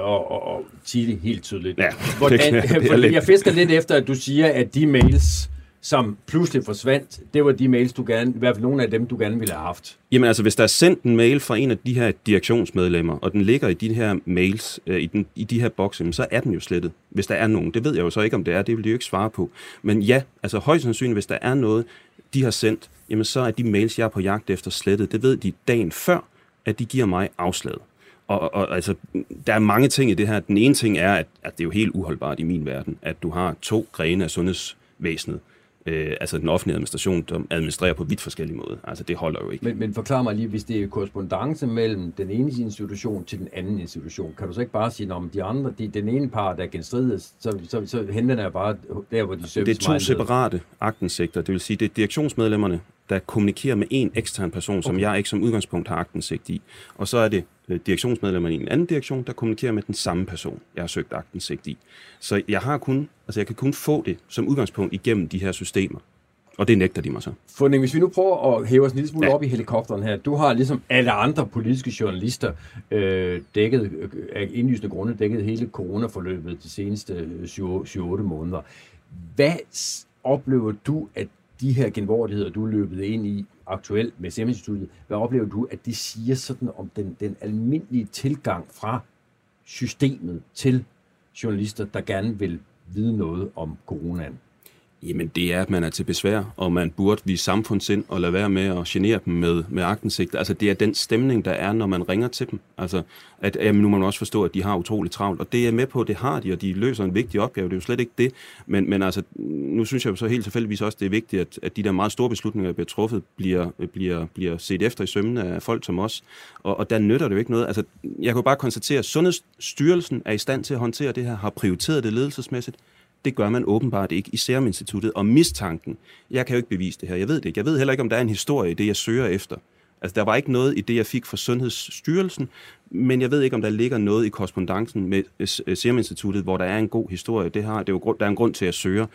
sige det helt tydeligt. Ja, Hvordan, det, det fordi jeg fisker lidt efter, at du siger, at de mails, som pludselig forsvandt, det var de mails, du gerne, i hvert fald nogle af dem, du gerne ville have haft. Jamen altså, hvis der er sendt en mail fra en af de her direktionsmedlemmer, og den ligger i de her mails, øh, i, den, i de her bokse, så er den jo slettet, hvis der er nogen. Det ved jeg jo så ikke, om det er, det vil de jo ikke svare på. Men ja, altså højst sandsynligt, hvis der er noget, de har sendt, jamen så er de mails, jeg er på jagt efter slettet. Det ved de dagen før, at de giver mig afslaget. Og, og altså, der er mange ting i det her. Den ene ting er, at, at det er jo helt uholdbart i min verden, at du har to grene af sundhedsvæsenet, øh, altså den offentlige administration, der administrerer på vidt forskellige måder. Altså det holder jo ikke. Men, men forklar mig lige, hvis det er korrespondence mellem den ene institution til den anden institution, kan du så ikke bare sige, om de andre, de, den ene part er genstridig, så, så, så henter jeg bare der, hvor de service Det er to separate agtensigter. Det vil sige, det er direktionsmedlemmerne, der kommunikerer med en ekstern person, som Okay. jeg ikke som udgangspunkt har agtindsigt i. Og så er det øh, direktionsmedlemmerne i en anden direktion, der kommunikerer med den samme person, jeg har søgt agtindsigt i. Så jeg har kun, altså jeg kan kun få det som udgangspunkt igennem de her systemer. Og det nægter de mig så. Funding, hvis vi nu prøver at hæve os en lille smule ja. Op i helikopteren her. Du har ligesom alle andre politiske journalister øh, dækket, øh, af indlysende grunde dækket hele coronaforløbet de seneste øh, 7-8 måneder. Hvad oplever du, at de her genvordigheder, du er løbet ind i aktuelt med Serum hvad oplever du, at de siger sådan om den, den almindelige tilgang fra systemet til journalister, der gerne vil vide noget om coronaen? Jamen, det er, at man er til besvær, og man burde vise samfundssind og lade være med at genere dem med, med agtensigt. Altså, det er den stemning, der er, når man ringer til dem. Altså, at, jamen, nu må man også forstå, at de har utrolig travlt, og det er jeg med på, det har de, og de løser en vigtig opgave. Det er jo slet ikke det. Men, men altså, nu synes jeg jo så helt tilfældigvis også, det er vigtigt, at, at de der meget store beslutninger, der bliver truffet, bliver, bliver, bliver set efter i sømmene af folk som os. Og, og der nytter det jo ikke noget. Altså, jeg kan jo bare konstatere, at Sundhedsstyrelsen er i stand til at håndtere det her, har prioriteret det ledelsesmæssigt. Det gør man åbenbart ikke i Serum Instituttet. Og mistanken, jeg kan jo ikke bevise det her, jeg ved det ikke. Jeg ved heller ikke, om der er en historie i det, jeg søger efter. Altså, der var ikke noget i det, jeg fik fra Sundhedsstyrelsen, men jeg ved ikke, om der ligger noget i korrespondancen med øh, øh, Seruminstituttet, Serum Instituttet, hvor der er en god historie. Det har, det er jo, grund- der er en grund til at søge.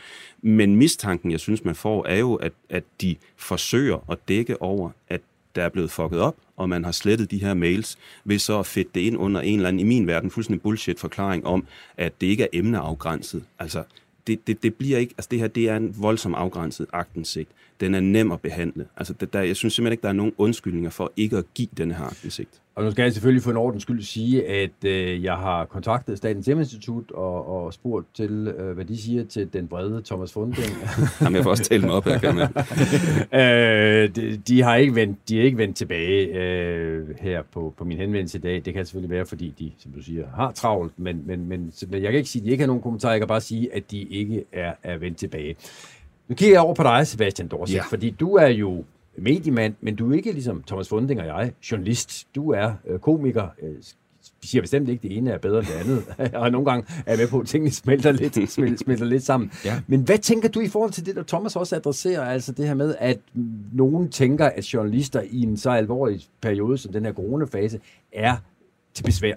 Men mistanken, jeg synes, man får, er jo, at, at de forsøger at dække over, at der er blevet fucket op, og man har slettet de her mails, ved så at fedte det ind under en eller anden, i min verden, fuldstændig bullshit-forklaring om, at det ikke er emneafgrænset. Altså, det, det, det bliver ikke, altså det her, det er en voldsom afgrænset agtensigt. Den er nem at behandle. Altså, det, der, jeg synes simpelthen ikke, der er nogen undskyldninger for ikke at give den her agtensigt. Og nu skal jeg selvfølgelig for en ordens skyld sige, at øh, jeg har kontaktet Statens Serum Institut og, og spurgt til, øh, hvad de siger til den brede Thomas Funding. Jamen, jeg får også tale mig op her, kan man. øh, de, de, har ikke vendt, de er ikke vendt tilbage øh, her på, på min henvendelse i dag. Det kan selvfølgelig være, fordi de, som du siger, har travlt, men, men, men, men jeg kan ikke sige, at de ikke har nogen kommentarer. Jeg kan bare sige, at de ikke er, er vendt tilbage. Nu kigger jeg over på dig, Sebastian Dorset. Ja. fordi du er jo mediemand, men du er ikke ligesom Thomas Funding og jeg, journalist. Du er øh, komiker. Øh, vi siger bestemt ikke, at det ene er bedre end det andet. og nogle gange er jeg med på, at tingene smelter lidt, smelter, smelter lidt sammen. Ja. Men hvad tænker du i forhold til det, der Thomas også adresserer, altså det her med, at nogen tænker, at journalister i en så alvorlig periode som den her coronafase er til besvær?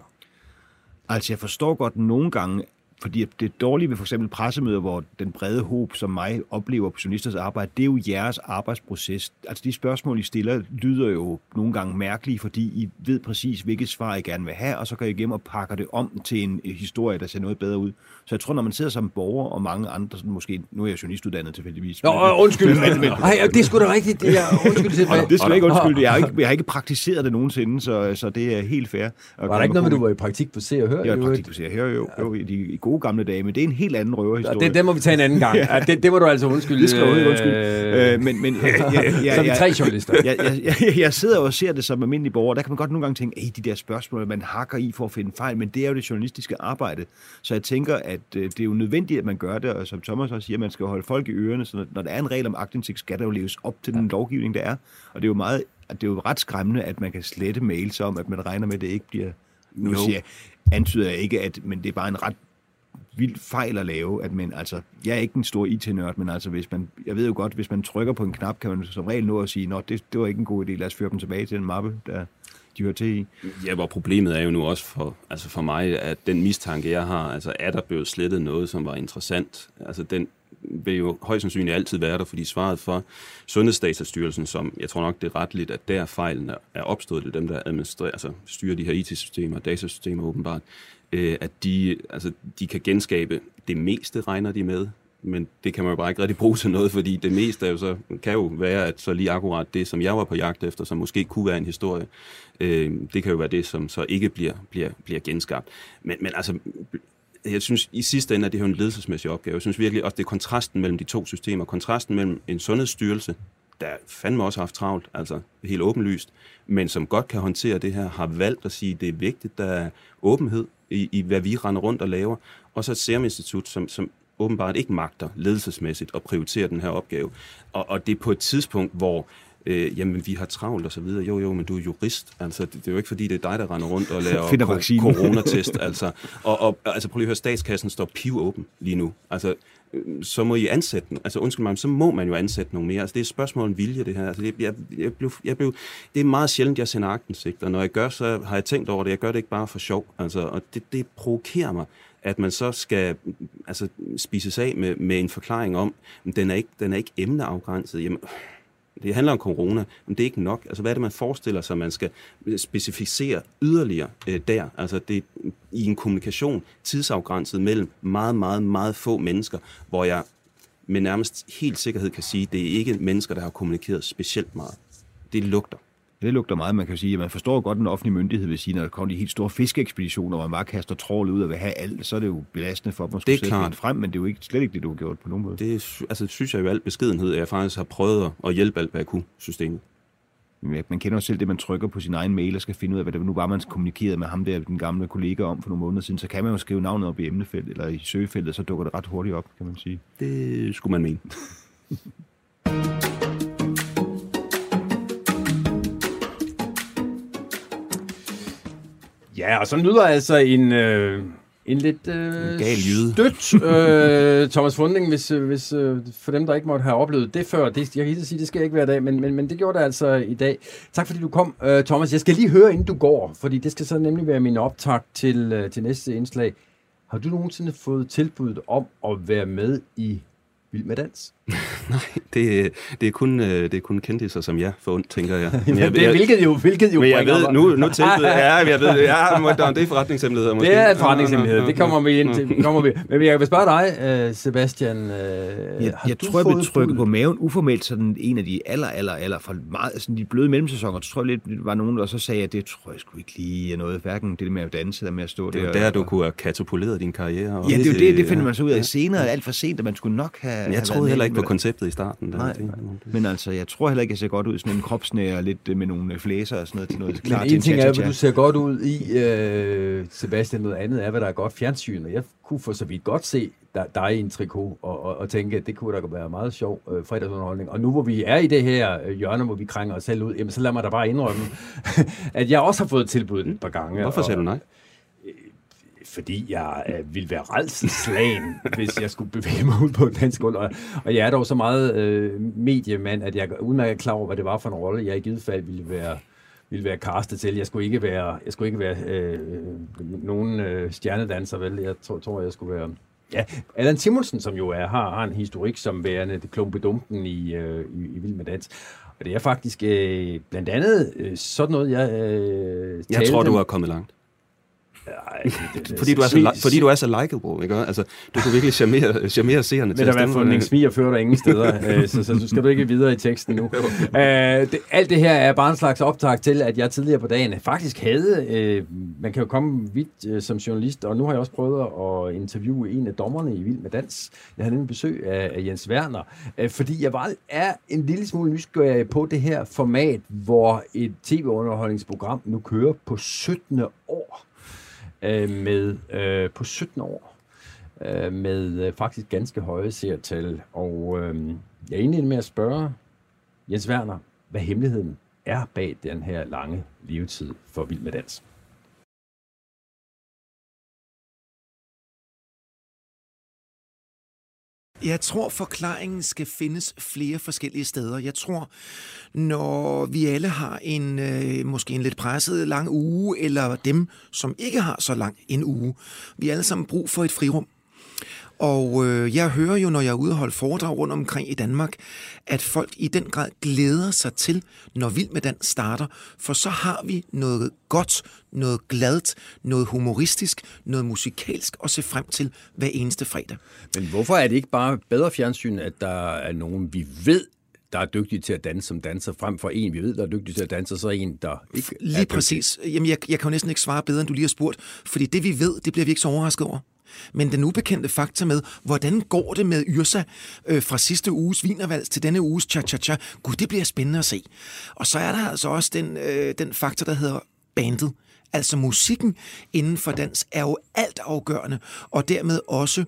Altså, jeg forstår godt nogle gange, fordi det dårlige ved for eksempel pressemøder, hvor den brede håb, som mig oplever på journalisters arbejde, det er jo jeres arbejdsproces. Altså, de spørgsmål, I stiller, lyder jo nogle gange mærkelige, fordi I ved præcis, hvilket svar I gerne vil have, og så går I hjem og pakker det om til en historie, der ser noget bedre ud. Så jeg tror, når man sidder som borger og mange andre, sådan måske, nu er jeg journalistuddannet tilfældigvis. Nå, men- øh, undskyld. Nej, det er sgu da rigtigt. Det er, undskyld til mig. det skal jeg ikke undskylde. Jeg har ikke, jeg har ikke praktiseret det nogensinde, så, så det er helt fair. Var der ikke noget med, du var i praktik på Se og Hør? Jeg er i i praktik på Se og Hør, jo, jo, i de i gode gamle dage, men det er en helt anden røverhistorie. Det, det må vi tage en anden gang. ja. det, det må du altså undskylde. Det skal du undskyld. Øh, men, men, ja, ja, ja, som ja, tre journalister. Jeg, jeg, jeg, jeg sidder og ser det som almindelig borger. Der kan man godt nogle gange tænke, at de der spørgsmål, man hakker i for at finde fejl, men det er jo det journalistiske arbejde. Så jeg tænker, at øh, det er jo nødvendigt, at man gør det, og som Thomas også siger, man skal holde folk i ørerne, så når der er en regel om aktindsigt, skal der jo leves op til den lovgivning, der er. Og det er jo meget, det er jo ret skræmmende, at man kan slette mails om, at man regner med, at det ikke bliver... Nu siger jeg, antyder jeg ikke, at, men det er bare en ret vild fejl at lave, at man, altså, jeg er ikke en stor IT-nørd, men altså, hvis man, jeg ved jo godt, hvis man trykker på en knap, kan man som regel nå at sige, nå, det, det var ikke en god idé, lad os føre dem tilbage til den mappe, der de hører til i. Ja, hvor problemet er jo nu også for, altså for mig, at den mistanke, jeg har, altså er der blevet slettet noget, som var interessant, altså den vil jo højst sandsynligt altid være der, fordi svaret for Sundhedsdatastyrelsen, som jeg tror nok det er retligt, at der fejlen er opstået, det er dem, der administrerer, altså styrer de her IT-systemer og datasystemer åbenbart, øh, at de, altså, de kan genskabe det meste, regner de med, men det kan man jo bare ikke rigtig bruge til noget, fordi det meste er jo så, kan jo være, at så lige akkurat det, som jeg var på jagt efter, som måske kunne være en historie, øh, det kan jo være det, som så ikke bliver, bliver, bliver genskabt. Men, men altså, jeg synes, i sidste ende at det er en ledelsesmæssig opgave. Jeg synes virkelig også, det er kontrasten mellem de to systemer. Kontrasten mellem en sundhedsstyrelse, der fandme også har haft travlt, altså helt åbenlyst, men som godt kan håndtere det her, har valgt at sige, at det er vigtigt, der er åbenhed i, i hvad vi render rundt og laver, og så et Serum Institut, som, som åbenbart ikke magter ledelsesmæssigt at prioritere den her opgave. Og, og det er på et tidspunkt, hvor øh, jamen vi har travlt og så videre. Jo, jo, men du er jurist. Altså, det, det er jo ikke fordi, det er dig, der render rundt og laver ko- coronatest. Altså. Og, og altså, prøv lige at høre, statskassen står pivåben lige nu. Altså, Øh, så må I ansætte den. Altså undskyld mig, så må man jo ansætte nogle mere. Altså det er et spørgsmål om vilje, det her. Altså, det, jeg, jeg blev, jeg blev, det er meget sjældent, jeg sender agtensigt, og når jeg gør, så har jeg tænkt over det. Jeg gør det ikke bare for sjov. Altså, og det, det provokerer mig, at man så skal altså, spises af med, med en forklaring om, den er ikke, den er ikke emneafgrænset. Jamen, det handler om corona, men det er ikke nok. Altså, hvad er det, man forestiller sig, man skal specificere yderligere øh, der? Altså, det er i en kommunikation tidsafgrænset mellem meget, meget, meget få mennesker, hvor jeg med nærmest helt sikkerhed kan sige, at det er ikke mennesker, der har kommunikeret specielt meget. Det lugter. Ja, det lugter meget, man kan sige. Man forstår godt, den offentlige myndighed vil sige, når der kommer de helt store fiskeekspeditioner, hvor man bare kaster trålet ud og vil have alt, så er det jo belastende for dem at skulle sætte frem, men det er jo ikke, slet ikke det, du har gjort på nogen måde. Det altså, synes jeg jo alt beskedenhed, at jeg faktisk har prøvet at hjælpe alt, hvad jeg kunne systemet. Man kender jo selv det, man trykker på sin egen mail og skal finde ud af, hvad det nu var, man kommunikerede med ham der, den gamle kollega om for nogle måneder siden. Så kan man jo skrive navnet op i emnefeltet eller i søgefeltet, så dukker det ret hurtigt op, kan man sige. Det skulle man mene. Ja, og så lyder altså en, øh, en lidt øh, Gal jyde. stødt øh, Thomas Funding, hvis, øh, hvis øh, for dem, der ikke måtte have oplevet det før. Det, jeg kan ikke sige, det skal ikke være dag, men, men, men det gjorde det altså i dag. Tak fordi du kom, øh, Thomas. Jeg skal lige høre, inden du går, fordi det skal så nemlig være min optag til, øh, til næste indslag. Har du nogensinde fået tilbuddet om at være med i Vild med dans? Nej, det, det, er kun, øh, det er kun kendiser som jeg for ondt, tænker jeg. Men jeg, det er, hvilket jo, hvilket jo men jeg ved, nu, nu tilbyder ja, jeg ved, ja, det er forretningshemmeligheder måske. Det er en forretningshemmelighed, det kommer vi ind til. Kommer vi. Men jeg vil spørge dig, øh, Sebastian. Øh, jeg, jeg tror, jeg blev trykket på maven uformelt, sådan en af de aller, aller, aller for meget, sådan de bløde mellemsæsoner, så tror jeg lidt, var nogen, der så sagde, at det tror jeg sgu ikke lige er noget, hverken det med at danse eller med at stå det der. Det er der, du kunne have katapuleret din karriere. Og ja, det er jo det, det finder man så ud af senere, alt for sent, at man skulle nok have... Jeg troede heller ikke på konceptet i starten. Der. Nej. Men altså, jeg tror heller ikke, jeg ser godt ud sådan en kropsnær, lidt øh, med nogle flæser og sådan noget til noget klar Men en ting er, hvad du ser godt ud i, øh, Sebastian, noget andet er, hvad der er godt fjernsyn, og jeg kunne for så vidt godt se dig i en trikot, og, og, og tænke, at det kunne da være meget sjov øh, fredagsunderholdning. Og nu hvor vi er i det her øh, hjørne, hvor vi krænger os selv ud, jamen så lad mig da bare indrømme, at jeg også har fået tilbud et par gange. Hvorfor sagde du nej? Fordi jeg øh, ville være redselslagen, hvis jeg skulle bevæge mig ud på en dansk gulv. Og, og jeg er dog så meget øh, mediemand, at jeg er klar over, hvad det var for en rolle, jeg i givet fald ville være ville være castet til. Jeg skulle ikke være, jeg skulle ikke være øh, nogen øh, stjernedanser, vel? Jeg tror, tror, jeg skulle være... Ja, Allan Simonsen, som jo er, har, har en historik som værende det klumpedumpen i, øh, i, i Vild med Dans. Og det er faktisk øh, blandt andet øh, sådan noget, jeg... Øh, jeg tror, du er kommet langt. Ej, det, det, fordi, du er så, fordi du er så likeable, ikke? Altså, du kan virkelig charmere, charmere seerne til at stemme. Vil der være fundet fører der ingen steder, øh, så, så, så skal du ikke videre i teksten nu. uh, det, alt det her er bare en slags optag til, at jeg tidligere på dagen faktisk havde, uh, man kan jo komme vidt uh, som journalist, og nu har jeg også prøvet at interviewe en af dommerne i Vild med Dans. Jeg havde nemlig besøg af, af Jens Werner, uh, fordi jeg var, er en lille smule nysgerrig på det her format, hvor et tv-underholdningsprogram nu kører på 17. år øh, med øh, på 17 år øh, med øh, faktisk ganske høje seertal. Og øh, jeg er egentlig med at spørge Jens Werner, hvad hemmeligheden er bag den her lange levetid for Vild med Dans. Jeg tror, forklaringen skal findes flere forskellige steder. Jeg tror, når vi alle har en øh, måske en lidt presset lang uge, eller dem, som ikke har så lang en uge, vi har alle sammen brug for et frirum. Og øh, jeg hører jo, når jeg er ude og holde foredrag rundt omkring i Danmark, at folk i den grad glæder sig til, når Vild med Dans starter, for så har vi noget godt, noget gladt, noget humoristisk, noget musikalsk at se frem til hver eneste fredag. Men hvorfor er det ikke bare bedre fjernsyn, at der er nogen, vi ved, der er dygtige til at danse som danser, frem for en, vi ved, der er dygtig til at danse, så en, der ikke Lige præcis. Jamen, jeg, jeg kan jo næsten ikke svare bedre, end du lige har spurgt, fordi det, vi ved, det bliver vi ikke så overrasket over. Men den ubekendte faktor med, hvordan går det med Yrsa øh, fra sidste uges vinervalg til denne uges cha-cha-cha, gud, det bliver spændende at se. Og så er der altså også den, øh, den faktor, der hedder bandet. Altså musikken inden for dans er jo alt afgørende, og dermed også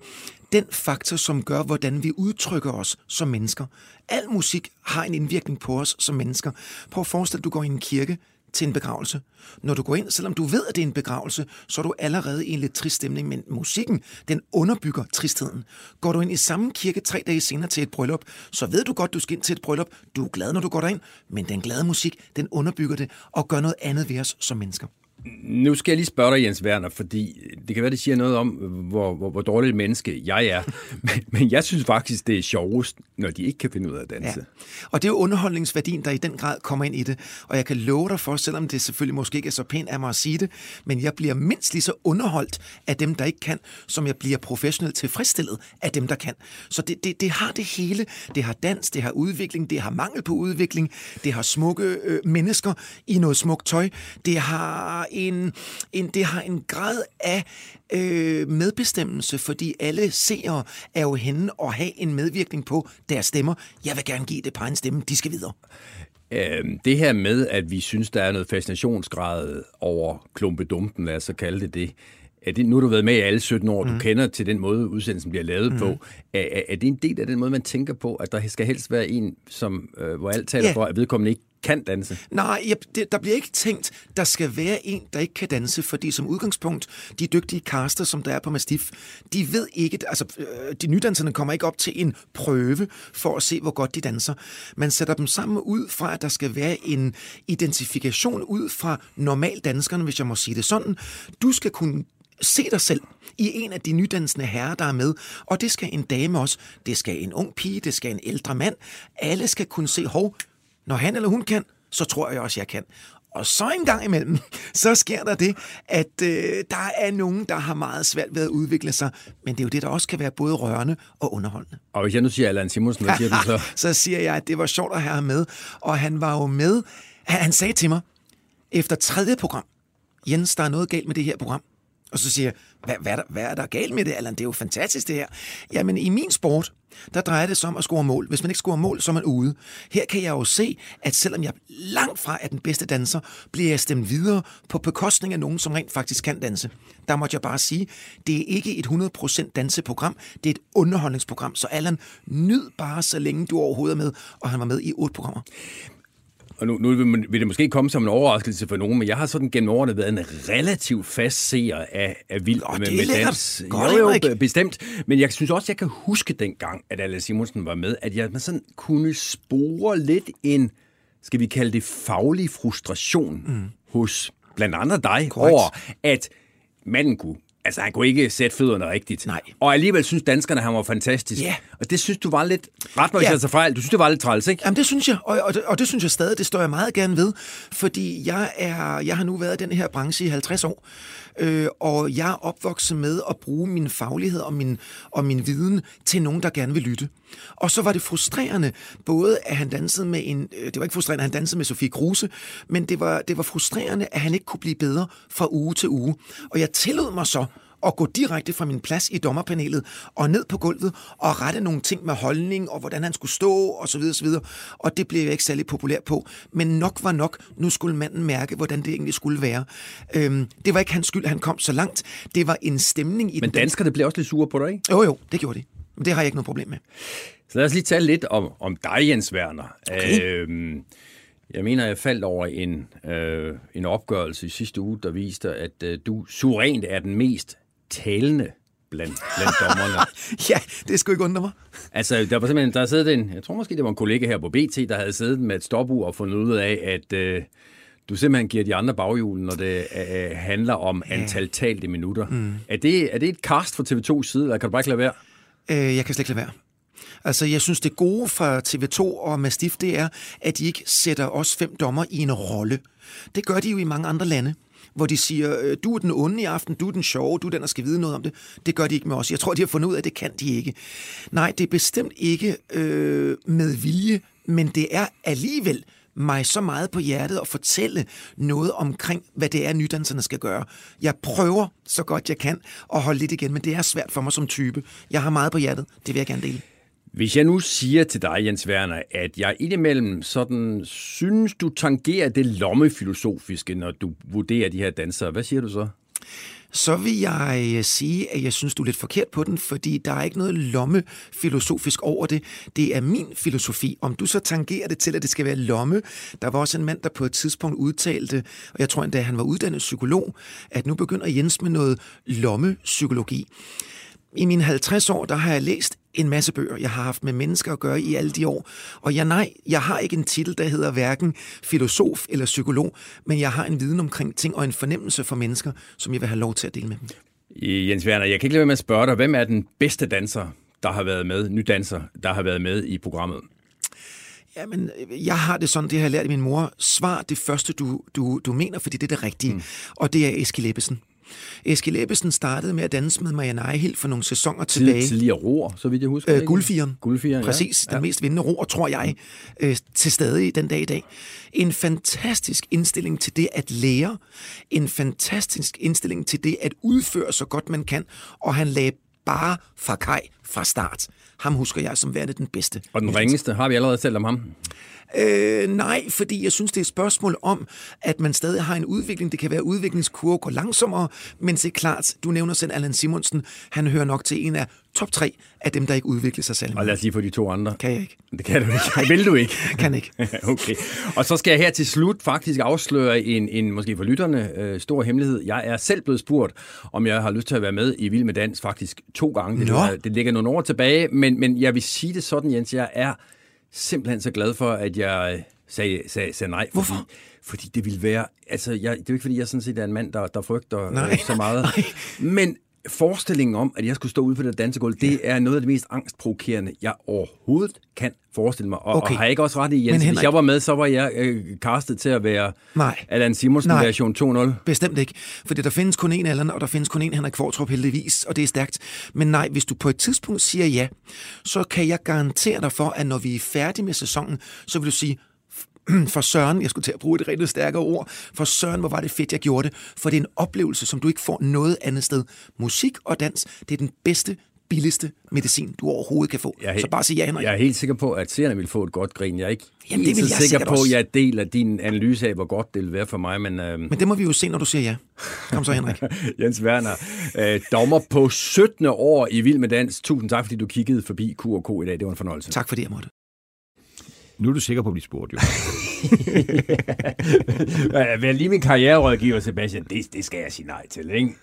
den faktor, som gør, hvordan vi udtrykker os som mennesker. Al musik har en indvirkning på os som mennesker. Prøv at forestille at du går i en kirke, til en begravelse. Når du går ind, selvom du ved, at det er en begravelse, så er du allerede i en lidt trist stemning, men musikken, den underbygger tristheden. Går du ind i samme kirke tre dage senere til et bryllup, så ved du godt, du skal ind til et bryllup. Du er glad, når du går derind, men den glade musik, den underbygger det og gør noget andet ved os som mennesker. Nu skal jeg lige spørge dig, Jens Werner, fordi det kan være, det siger noget om, hvor, hvor, hvor dårligt et menneske jeg er. Men, men jeg synes faktisk, det er sjovest, når de ikke kan finde ud af at danse. Ja. Og det er jo underholdningsværdien, der i den grad kommer ind i det. Og jeg kan love dig for, selvom det selvfølgelig måske ikke er så pænt af mig at sige det, men jeg bliver mindst lige så underholdt af dem, der ikke kan, som jeg bliver professionelt tilfredsstillet af dem, der kan. Så det, det, det har det hele. Det har dans, det har udvikling, det har mangel på udvikling, det har smukke øh, mennesker i noget smukt tøj, det har en, en, det har en grad af øh, medbestemmelse, fordi alle seere er jo henne og have en medvirkning på deres stemmer. Jeg vil gerne give det par en stemme, de skal videre. Øhm, det her med, at vi synes, der er noget fascinationsgrad over klumpedumpen, lad os så kalde det det, er det, nu har du været med i alle 17 år, mm. du kender til den måde, udsendelsen bliver lavet mm. på. Er, er, er det en del af den måde, man tænker på, at der skal helst være en, som, øh, hvor alt taler yeah. for, at vedkommende ikke kan danse? Nej, jeg, det, der bliver ikke tænkt, der skal være en, der ikke kan danse, fordi som udgangspunkt, de dygtige caster, som der er på Mastiff, de ved ikke, altså øh, de nydanserne kommer ikke op til en prøve for at se, hvor godt de danser. Man sætter dem sammen ud fra, at der skal være en identifikation ud fra normal danskerne, hvis jeg må sige det sådan. Du skal kunne se dig selv i en af de nydansende herrer, der er med. Og det skal en dame også. Det skal en ung pige, det skal en ældre mand. Alle skal kunne se, hov, når han eller hun kan, så tror jeg også, jeg kan. Og så en gang imellem, så sker der det, at øh, der er nogen, der har meget svært ved at udvikle sig. Men det er jo det, der også kan være både rørende og underholdende. Og hvis jeg nu siger Allan Simonsen, hvad siger du så? så siger jeg, at det var sjovt at have ham med. Og han var jo med. Han, sagde til mig, efter tredje program, Jens, der er noget galt med det her program. Og så siger jeg, hvad, hvad, er der, hvad er der galt med det, Allan? Det er jo fantastisk, det her. Jamen, i min sport, der drejer det sig om at score mål. Hvis man ikke scorer mål, så er man ude. Her kan jeg jo se, at selvom jeg langt fra er den bedste danser, bliver jeg stemt videre på bekostning af nogen, som rent faktisk kan danse. Der måtte jeg bare sige, det er ikke et 100% danseprogram, det er et underholdningsprogram. Så Allan, nyd bare, så længe du overhovedet er med, og han var med i otte programmer og nu, nu vil det måske komme som en overraskelse for nogen, men jeg har sådan gennem årene været en relativt fast seer af, af vild oh, med, med dans. Godt, jo, jo, bestemt. Men jeg synes også, jeg kan huske dengang, at Allan Simonsen var med, at jeg sådan kunne spore lidt en, skal vi kalde det, faglig frustration mm. hos blandt andet dig Correct. over, at manden kunne Altså, han kunne ikke sætte fødderne rigtigt. Nej. Og alligevel synes danskerne, han var fantastisk. Ja. Og det synes du var lidt... Ret mig, Ja. tager fejl. Du synes, det var lidt træls, ikke? Jamen, det synes jeg, og, og, det, og det synes jeg stadig, det står jeg meget gerne ved, fordi jeg, er, jeg har nu været i den her branche i 50 år, øh, og jeg er opvokset med at bruge min faglighed og min, og min viden til nogen, der gerne vil lytte. Og så var det frustrerende, både at han dansede med en... øh, Det var ikke frustrerende, at han dansede med Sofie Kruse, men det var, det var frustrerende, at han ikke kunne blive bedre fra uge til uge. Og jeg tillod mig så at gå direkte fra min plads i dommerpanelet og ned på gulvet og rette nogle ting med holdning og hvordan han skulle stå og så videre, så videre. Og det blev jeg ikke særlig populær på. Men nok var nok. Nu skulle manden mærke, hvordan det egentlig skulle være. Øhm, det var ikke hans skyld, han kom så langt. Det var en stemning i Men danskerne blev også lidt sure på dig, ikke? Jo, jo, det gjorde de. Men det har jeg ikke noget problem med. Så lad os lige tale lidt om, om dig, Jens Werner. Okay. Øhm, jeg mener, jeg faldt over en, øh, en opgørelse i sidste uge, der viste, at øh, du suverænt er den mest talende blandt, blandt dommerne. Ja, det skulle ikke undre mig. Altså, der var simpelthen, der siddet en, jeg tror måske, det var en kollega her på BT, der havde siddet med et stopur og fundet ud af, at øh, du simpelthen giver de andre baghjul, når det øh, handler om antal talte minutter. Mm. Er, det, er det et cast fra TV2's side, eller kan du bare ikke lade være? Øh, jeg kan slet ikke lade være. Altså, jeg synes, det gode fra TV2 og Mastiff, det er, at de ikke sætter os fem dommer i en rolle. Det gør de jo i mange andre lande hvor de siger, øh, du er den onde i aften, du er den sjove, du er den, der skal vide noget om det. Det gør de ikke med os. Jeg tror, de har fundet ud af, at det kan de ikke. Nej, det er bestemt ikke øh, med vilje, men det er alligevel mig så meget på hjertet at fortælle noget omkring, hvad det er, nydanserne skal gøre. Jeg prøver så godt jeg kan at holde lidt igen, men det er svært for mig som type. Jeg har meget på hjertet. Det vil jeg gerne dele. Hvis jeg nu siger til dig, Jens Werner, at jeg indimellem sådan synes, du tangerer det lommefilosofiske, når du vurderer de her dansere, hvad siger du så? så vil jeg øh, sige, at jeg synes, du er lidt forkert på den, fordi der er ikke noget lommefilosofisk over det. Det er min filosofi. Om du så tangerer det til, at det skal være lomme. Der var også en mand, der på et tidspunkt udtalte, og jeg tror endda, han var uddannet psykolog, at nu begynder Jens med noget lommepsykologi. I mine 50 år, der har jeg læst en masse bøger. Jeg har haft med mennesker at gøre i alle de år. Og ja, nej, jeg har ikke en titel, der hedder hverken filosof eller psykolog, men jeg har en viden omkring ting og en fornemmelse for mennesker, som jeg vil have lov til at dele med dem. Jens Werner, jeg kan ikke lade være med at spørge dig, hvem er den bedste danser, der har været med, nydanser, der har været med i programmet? Jamen, jeg har det sådan, det har jeg lært af min mor. Svar det første, du, du, du mener, fordi det er det rigtige. Mm. Og det er Eskild Ebbesen. Eskild Ebbesen startede med at danse med Marianne Ejhild for nogle sæsoner tilbage. Tid, tidligere roer, så vidt jeg husker. Øh, ikke? guldfieren. Guldfieren, Præcis, ja. den mest vindende roer, tror jeg, øh, til stadig den dag i dag. En fantastisk indstilling til det at lære. En fantastisk indstilling til det at udføre så godt man kan. Og han lagde bare fra kaj fra start. Ham husker jeg som værende den bedste. Og den ringeste, har vi allerede talt om ham? Øh, nej, fordi jeg synes, det er et spørgsmål om, at man stadig har en udvikling. Det kan være, at udviklingskurve går langsommere, men det er klart, du nævner selv Allan Simonsen, han hører nok til en af top tre af dem, der ikke udvikler sig særlig Og lad os lige få de to andre. Kan jeg ikke. Det kan du ikke. Vil du ikke? Kan ikke. okay. Og så skal jeg her til slut faktisk afsløre en, en måske for lytterne, øh, stor hemmelighed. Jeg er selv blevet spurgt, om jeg har lyst til at være med i Vild med Dans faktisk to gange. Det, det ligger nogle år tilbage, men, men jeg vil sige det sådan, Jens, jeg er simpelthen så glad for, at jeg øh, sagde, sagde, sagde nej. Fordi, Hvorfor? Fordi det ville være... Altså, jeg, det er jo ikke, fordi jeg sådan set er en mand, der, der frygter Nej. øh, så meget. Nej. Men forestillingen om, at jeg skulle stå ude på det dansegulv, det er noget af det mest angstprovokerende, jeg overhovedet kan forestille mig. Og, Okay. og har jeg ikke også ret i, Jens? Men Hvis Henrik- jeg var med, så var jeg øh, castet til at være Nej. Allan Simonsen Nej. version 2.0. Bestemt ikke. Fordi der findes kun én Allan, og der findes kun én Henrik Kvartrup heldigvis, og det er stærkt. Men nej, hvis du på et tidspunkt siger ja, så kan jeg garantere dig for, at når vi er færdige med sæsonen, så vil du sige, for Søren, jeg skulle til at bruge et rigtig stærkere ord, for Søren, hvor var det fedt, jeg gjorde det. For det er en oplevelse, som du ikke får noget andet sted. Musik og dans, det er den bedste, billigste medicin, du overhovedet kan få. Jeg er så bare sig ja, Henrik. Jeg er helt sikker på, at seerne vil få et godt grin. Jeg er ikke Jamen, det vil jeg sikker på, at jeg deler din analyse af, hvor godt det vil være for mig. Men, øh, Men det må vi jo se, når du siger ja. Kom så, Henrik. Jens Werner, øh, dommer på 17. år i Vild med Dans. Tusind tak, fordi du kiggede forbi Q&K i dag. Det var en fornøjelse. Tak fordi jeg måtte. Nu er du sikker på at blive spurgt, jo. Vær lige min karriererådgiver, Sebastian. Det, det skal jeg sige nej til, ikke?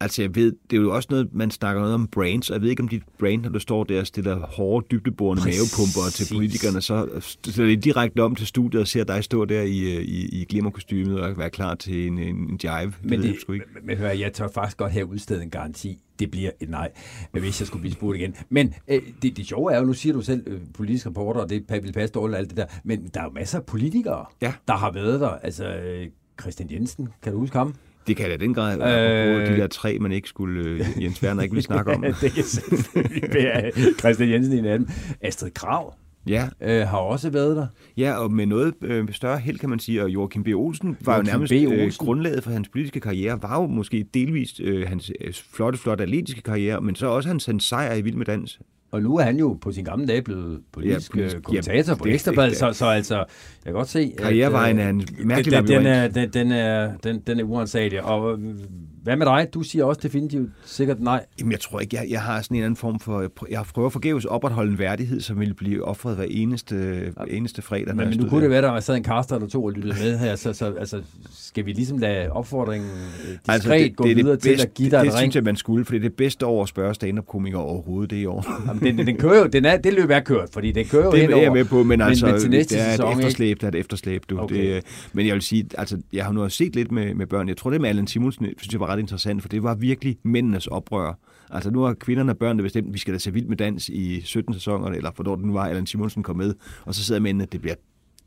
Altså, jeg ved, det er jo også noget, man snakker noget om brands, og jeg ved ikke, om dit brand, når du står der og stiller hårde, dybdeborende mavepumper til politikerne, så stiller det direkte om til studiet og ser dig stå der i, øh, i, i glimmerkostymet og være klar til en, en, en jive. Men, det, jeg ikke. men, men hør, jeg tør faktisk godt her udstede en garanti. Det bliver et nej, hvis jeg skulle blive spurgt igen. Men øh, det, det sjove er jo, nu siger du selv øh, politisk reporter, og det vil passe dårligt og alt det der, men der er jo masser af politikere, Ja. der har været der. Altså, øh, Christian Jensen, kan du huske ham? Det kan jeg da den grad Øh. være de der tre, man ikke skulle, øh, Jens Werner ikke ville snakke om. det kan selvfølgelig være Christian Jensen i en af dem. Astrid Krav Ja, øh, har også været der. ja, og med noget øh, større held, kan man sige, og Joachim B. Olsen var Joachim jo nærmest øh, grundlaget for hans politiske karriere, var jo måske delvist øh, hans øh, flotte, flotte atletiske karriere, men så også hans, hans sejr i Vild med Dans. Og nu er han jo på sin gamle dage blevet politisk, Ja, politisk- politisk kommentator ja, på det- Ekstrabladet, det- så, så altså, jeg kan godt se... Karrierevejen øh, er en mærkelig den, den, er, den, den, er, den, den er uansagelig. Og øh, hvad med dig? Du siger også definitivt sikkert nej. Jamen, jeg tror ikke, jeg, jeg har sådan en eller anden form for... Jeg prøver forgæves at opretholde en værdighed, som vil blive offret hver eneste, hver eneste fredag. Men, men nu kunne det være, der sad en kaster eller to og lyttede med her, så, så altså, skal vi ligesom lade opfordringen øh, diskret Altså, det, gå det er videre det til at give dig det, et det ring? synes jeg, man skulle, for det er det bedste år at spørge stand-up-komikere overhovedet det i år. Jamen, den, den, kører jo, den er, det løb er kørt, fordi den kører jo Det er jeg over. med på, men, altså, men næste det er sæson, et ikke? efterslæb, det er et efterslæb. Du. Okay. Det, men jeg vil sige, altså, jeg har nu også set lidt med, med børn. Jeg tror, det med Allan Simonsen, synes jeg var ret interessant, for det var virkelig mændenes oprør. Altså nu har kvinderne og børnene bestemt, at vi skal da se vild med dans i 17 sæsoner, eller for det nu var Allan Simonsen kom med, og så sidder mændene, det bliver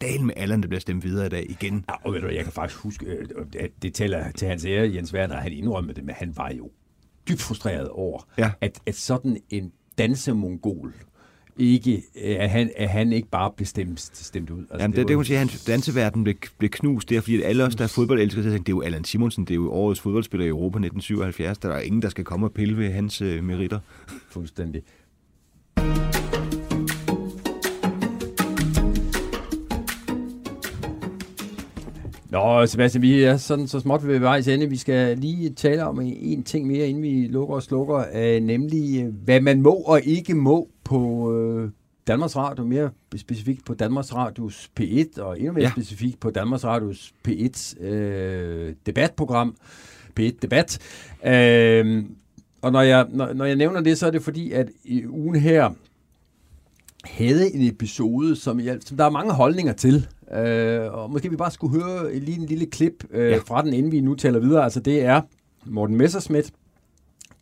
dalen med Allan, der bliver stemt videre i dag igen. Ja, og ved du, jeg kan faktisk huske, øh, at det tæller til hans ære, Jens Werner, han indrømmede det, men han var jo dybt frustreret over, Ja. at, at sådan en dansemongol, ikke, at, han, at han ikke bare blev stemt, stemt ud. Altså, Jamen, det, det, det, hun siger, at hans danseverden blev, blev knust der, fordi at alle os, der er fodboldelskere, så tænkte, det er jo Allan Simonsen, det er jo årets fodboldspiller i Europa 1977, der er ingen, der skal komme og pille ved hans øh, meritter. Fuldstændig. Nå, Sebastian, vi er sådan så småt ved vejs ende. Vi skal lige tale om en ting mere, inden vi lukker og slukker, øh, nemlig øh, hvad man må og ikke må på øh, Danmarks Radio, mere specifikt på Danmarks Radios P1, og endnu mere Ja. ja. specifikt på Danmarks Radios P1 øh, debatprogram, P1 Debat. Øh, og når jeg, når, når jeg nævner det, så er det fordi, at i ugen her havde en episode, som, jeg, som der er mange holdninger til. Øh, og måske vi bare skulle høre lige en lille klip øh, Ja. fra den, inden vi nu taler videre. Altså det er Morten Messerschmidt,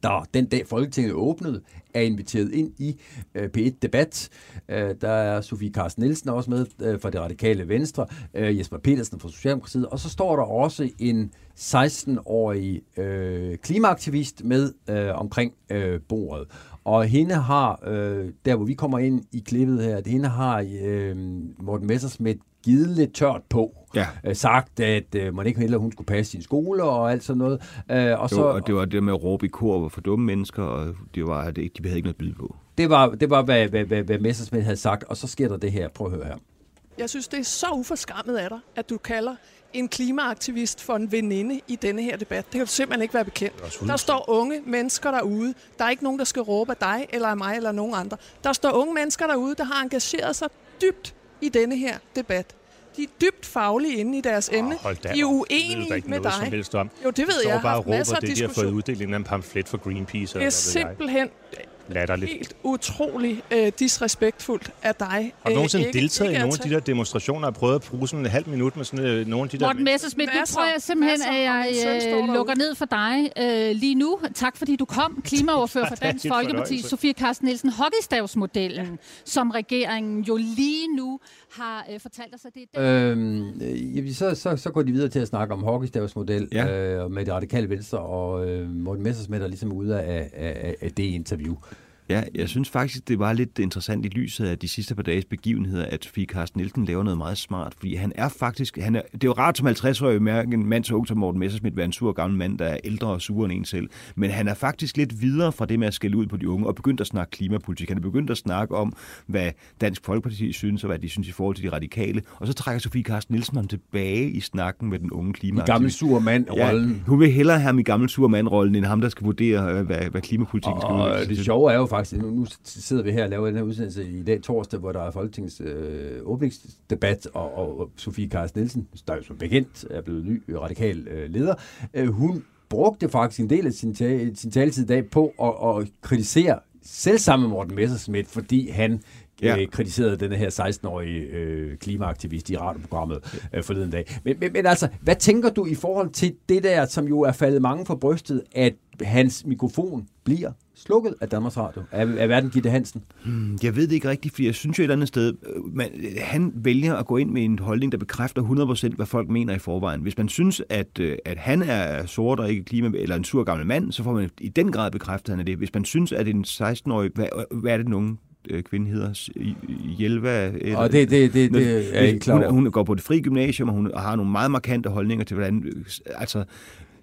der den dag Folketinget åbnede, er inviteret ind i øh, P1 Debat. Øh, der er Sofie Carsten Nielsen også med øh, fra det radikale Venstre, øh, Jesper Petersen fra Socialdemokratiet, og så står der også en 16-årig øh, klimaaktivist med øh, omkring øh, bordet. Og hende har, øh, der hvor vi kommer ind i klippet her, hende har øh, Morten Messerschmidt givet lidt tørt på. Ja. Øh, sagt, at øh, man ikke hellere hun skulle passe sin skole og alt sådan noget. Øh, og Så, så, og det var det med at råbe i kor for dumme mennesker, og det var, det, de havde ikke noget at byde på. Det var, det var hvad, hvad, hvad, hvad Messersmith havde sagt, og så sker der det her. Prøv at høre her. Jeg synes, det er så uforskammet af dig, at du kalder en klimaaktivist for en veninde i denne her debat. Det kan du simpelthen ikke være bekendt. Der står unge mennesker derude. Der er ikke nogen, der skal råbe af dig, eller af mig, eller nogen andre. Der står unge mennesker derude, der har engageret sig dybt i denne her debat. De er dybt faglige inde i deres emne. da De er. Det uenige ikke med noget som dig. helst om. Jo, det ved jeg. Jeg har masser af det er de har fået diskussion. uddelt en pamflet for Greenpeace. Det er simpelthen Latterligt. helt utrolig øh, disrespektfuldt af dig. Har du øh, nogensinde ikke- deltaget i ikke nogle at af de der demonstrationer og prøvet at bruge sådan en halv minut med sådan øh, nogle af de der... Morten Messerschmidt, nu tror jeg simpelthen, at jeg øh, lukker ned for dig øh, lige nu. Tak fordi du kom, klimaoverfører for Dansk Folkeparti. Sofie Carsten Nielsen, hockeystavsmodellen, som regeringen jo lige nu har øh, fortalt os, at det er. Øhm, øh, jamen, så, så, så går de videre til at snakke om hockeystavsmodel Ja. ja. øh, med det radikale venstre, og øh, Morten Messersmith er ligesom ude af, af, af det interview. Ja, jeg synes faktisk, det var lidt interessant i lyset af de sidste par dages begivenheder, at Sofie Carsten Nielsen laver noget meget smart, fordi han er faktisk, han er, det er jo rart som 50-årig mærke, en mand så ung som Morten Messersmith, være en sur gammel mand, der er ældre og sur end en selv, men han er faktisk lidt videre fra det med at skælde ud på de unge, og begyndt at snakke klimapolitik. Han er begyndt at snakke om, hvad Dansk Folkeparti synes, og hvad de synes i forhold til de radikale, og så trækker Sofie Carsten Nielsen ham tilbage i snakken med den unge I klima. gammel sur mand-rollen. Ja, hun vil hellere have ham i gammel sur mand-rollen, end ham, der skal vurdere, øh, hvad, hvad klimapolitikken skal Og udvikle sig det sjove er jo faktisk, nu, nu sidder vi her og laver den her udsendelse i dag torsdag, hvor der er Folketingets øh, åbningsdebat, og, og, Sofie Carsten Nielsen, der jo som bekendt er blevet ny radikal øh, leder, øh, hun brugte faktisk en del af sin, ta- sin taletid i dag på at, at kritisere selv samme Morten Messerschmidt, fordi han ja. Ja. øh, kritiserede den her 16-årige øh, klimaaktivist i radioprogrammet øh, forleden dag. Men, men, men altså, hvad tænker du i forhold til det der, som jo er faldet mange for brystet, at hans mikrofon bliver slukket af Danmarks Radio, af, af verden Gitte Hansen? Jeg ved det ikke rigtigt, fordi jeg synes jo et eller andet sted, øh, man, han vælger at gå ind med en holdning, der bekræfter 100% hvad folk mener i forvejen. Hvis man synes, at, øh, at han er sort og ikke klima, eller en sur gammel mand, så får man i den grad bekræftet, han er det. Hvis man synes, at en 16-årig, hvad, hvad er det, øh, kvinde hedder? Hjelva? Eller, Og det, det, det, det er ikke klar hun, over. hun går på det frie gymnasium, og hun har nogle meget markante holdninger til, hvordan... øh, Altså,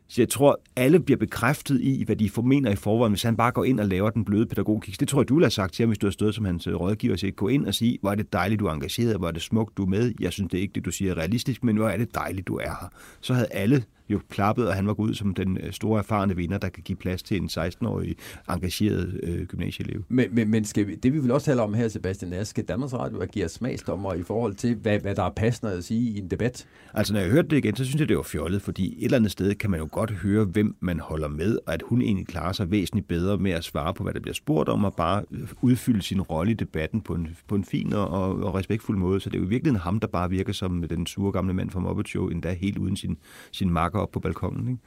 så jeg tror, alle bliver bekræftet i, hvad de formener i forvejen, hvis han bare går ind og laver den bløde pædagogik. Det tror jeg, du har sagt til ham, hvis du har stået som hans øh, rådgiver, og siger, gå ind og sige, hvor er det dejligt, du er engageret, hvor er det smukt, du er med. Jeg synes, det er ikke det, du siger er realistisk, men hvor er det dejligt, du er her. Så havde alle jo klappet, og han var gået ud som den øh, store erfarne vinder, der kan give plads til en 16-årig engageret øh, gymnasieelev. Men, men, men skal vi, det vi vil også tale om her, Sebastian, er, skal Danmarks Radio agere smagsdommer i forhold til, hvad, hvad der er passende at sige i en debat? Altså, når jeg hørte det igen, så synes jeg, det var fjollet, fordi et eller andet sted kan man jo godt høre, hvem man holder med, og at hun egentlig klarer sig væsentligt bedre med at svare på, hvad der bliver spurgt om, og bare udfylde sin rolle i debatten på en, på en fin og, og respektfuld måde. Så det er jo virkelig ham, der bare virker som den sure gamle mand fra Muppet Show, endda helt uden sin, sin makker op på balkongen. Ikke?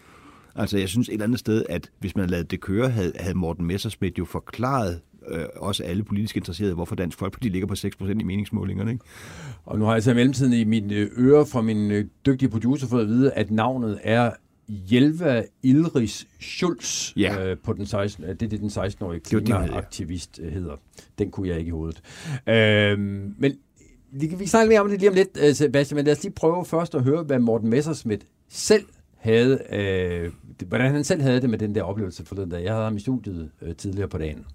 Altså, jeg synes et eller andet sted, at hvis man havde det køre, havde, havde Morten Messersmith jo forklaret øh, også alle politisk interesserede, hvorfor Dansk Folkeparti ligger på 6% i meningsmålingerne. Ikke? Og nu har jeg så i mellemtiden i mine øh, ører fra min øh, dygtige producer fået at vide, at navnet er Jelva Ilris Schulz Ja. øh, på den 16, øh, det er det, den 16-årige Det var det, klimaaktivist øh, hedder. Den kunne jeg ikke i hovedet. Øh, men vi kan snakke mere om det lige om lidt, Sebastian, men lad os lige prøve først at høre, hvad Morten Messerschmidt selv havde, øh, det- hvordan han selv havde det med den der oplevelse forleden dag. Jeg havde ham i studiet øh, tidligere på dagen.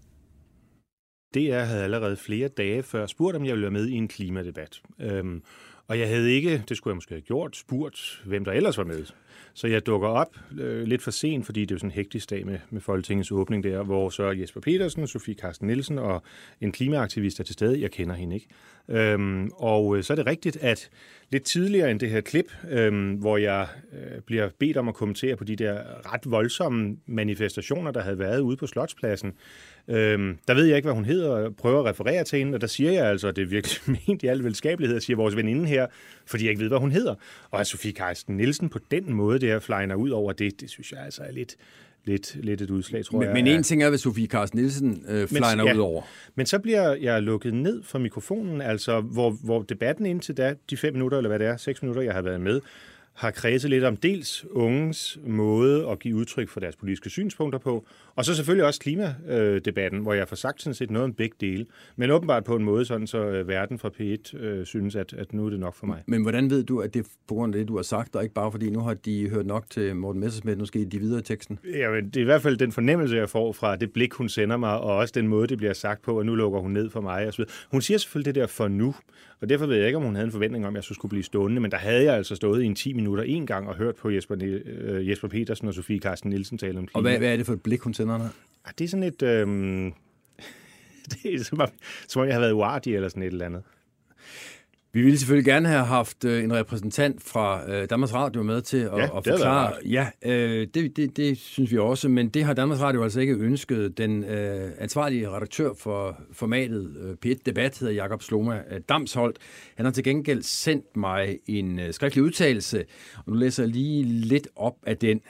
DR havde allerede flere dage før spurgt, om jeg ville være med i en klimadebat. Øhm, og jeg havde ikke, det skulle jeg måske have gjort, spurgt, hvem der ellers var med. Så jeg dukker op øh, lidt for sent, fordi det er jo sådan en hektisk dag med, med Folketingets åbning der, hvor så Jesper Petersen, Sofie Carsten Nielsen og en klimaaktivist er til stede. Jeg kender hende ikke. Øhm, og øh, så er det rigtigt, at lidt tidligere end det her klip, øh, hvor jeg øh, bliver bedt om at kommentere på de der ret voldsomme manifestationer, der havde været ude på Slotspladsen, Øh, der ved jeg ikke, hvad hun hedder, og prøver at referere til hende, og der siger jeg altså, at det er virkelig ment i al velskabelighed, siger vores veninde her, fordi jeg ikke ved, hvad hun hedder. Og at Sofie Karsten Nielsen på den måde der flyner ud over det, det synes jeg altså er lidt, lidt, lidt et udslag, tror Men, jeg. men en ting er, hvad Sofie Carsten Nielsen øh, flyner ja. ud over. Men så bliver jeg lukket ned fra mikrofonen, altså hvor, hvor debatten indtil da, de fem minutter, eller hvad det er, seks minutter, jeg har været med, har kredset lidt om dels unges måde at give udtryk for deres politiske synspunkter på, og så selvfølgelig også klimadebatten, hvor jeg får sagt sådan set noget om begge dele, men åbenbart på en måde, sådan så øh, verden fra P1 øh, synes, at, at nu er det nok for mig. Men hvordan ved du, at det er på grund af det, du har sagt, og ikke bare fordi nu har de hørt nok til Morten Messersmith, nu skal de videre i teksten? Jamen, det er i hvert fald den fornemmelse, jeg får fra det blik, hun sender mig, og også den måde, det bliver sagt på, og nu lukker hun ned for mig. Og så videre. Hun siger selvfølgelig det der for nu, og derfor ved jeg ikke, om hun havde en forventning om, at jeg skulle blive stående, men der havde jeg altså stået i en 10 minutter en gang og hørt på Jesper, øh, Jesper Petersen og Sofie Carsten Nielsen tale om klima. Og hvad, hvad er det for et blik, hun sender dig? Ah, Det er sådan et... Øh, det er som om, som om jeg har været uartig eller sådan et eller andet. Vi ville selvfølgelig gerne have haft øh, en repræsentant fra øh, Danmarks Radio med til at, Ja, at forklare. Ja, øh, det, det, det synes vi også, men det har Danmarks Radio altså ikke ønsket. Den øh, ansvarlige redaktør for formatet øh, P1 Debat hedder Jakob Sloma øh, Damsholdt. Han har til gengæld sendt mig en øh, skriftlig udtalelse, og nu læser jeg lige lidt op af den.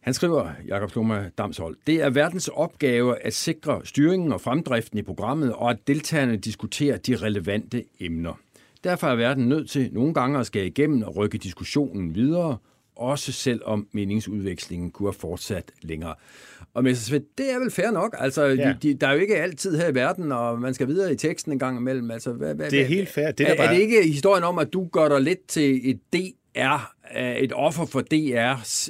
Han skriver, Jakob Sloma Damsholdt, det er verdens opgave at sikre styringen og fremdriften i programmet, og at deltagerne diskuterer de relevante emner. Derfor er verden nødt til nogle gange at skære igennem og rykke diskussionen videre, også selvom meningsudvekslingen kunne have fortsat længere. Og Messersmith, det er vel fair nok. Altså, ja. De, de, der er jo ikke altid her i verden, og man skal videre i teksten en gang imellem. Altså, hvad, hvad, Det er hvad- helt fair. Det er er, der er bare- det ikke historien om, at du gør dig lidt til et DR, er et offer for DR's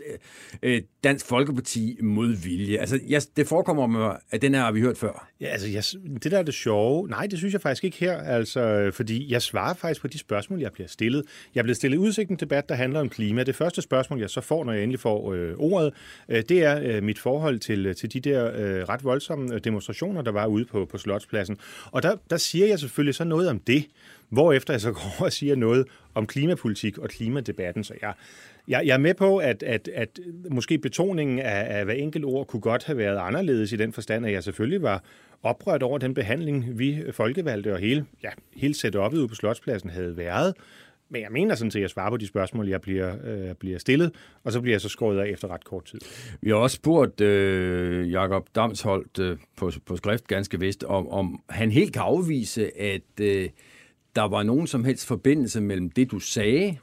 øh, øh, Dansk Folkeparti modvilje? Altså, jeg, det forekommer mig, at den her har vi hørt før. Ja, altså, jeg, det der er det sjove. Nej, det synes jeg faktisk ikke her, altså, fordi jeg svarer faktisk på de spørgsmål, jeg bliver stillet. Jeg bliver stillet udsigt en debat, der handler om klima. Det første spørgsmål, jeg så får, når jeg endelig får øh, ordet, øh, det er øh, mit forhold til, øh, til de der øh, ret voldsomme øh, demonstrationer, der var ude på, på Slotspladsen. Og der, der siger jeg selvfølgelig så noget om det, hvorefter jeg så går og siger noget om klimapolitik og klimadebatten. Så jeg, Jeg, jeg er med på, at, at, at måske betoningen af, af hver enkelt ord kunne godt have været anderledes i den forstand, at jeg selvfølgelig var oprørt over den behandling, vi folkevalgte og hele, ja, hele setup'et ude på Slotspladsen havde været. Men jeg mener sådan set, at jeg svarer på de spørgsmål, jeg bliver, øh, bliver stillet, og så bliver jeg så skåret af efter ret kort tid. Vi har også spurgt øh, Jakob Damsholdt øh, på, på skrift ganske vist, om, om han helt kan afvise, at øh, der var nogen som helst forbindelse mellem det, du sagde,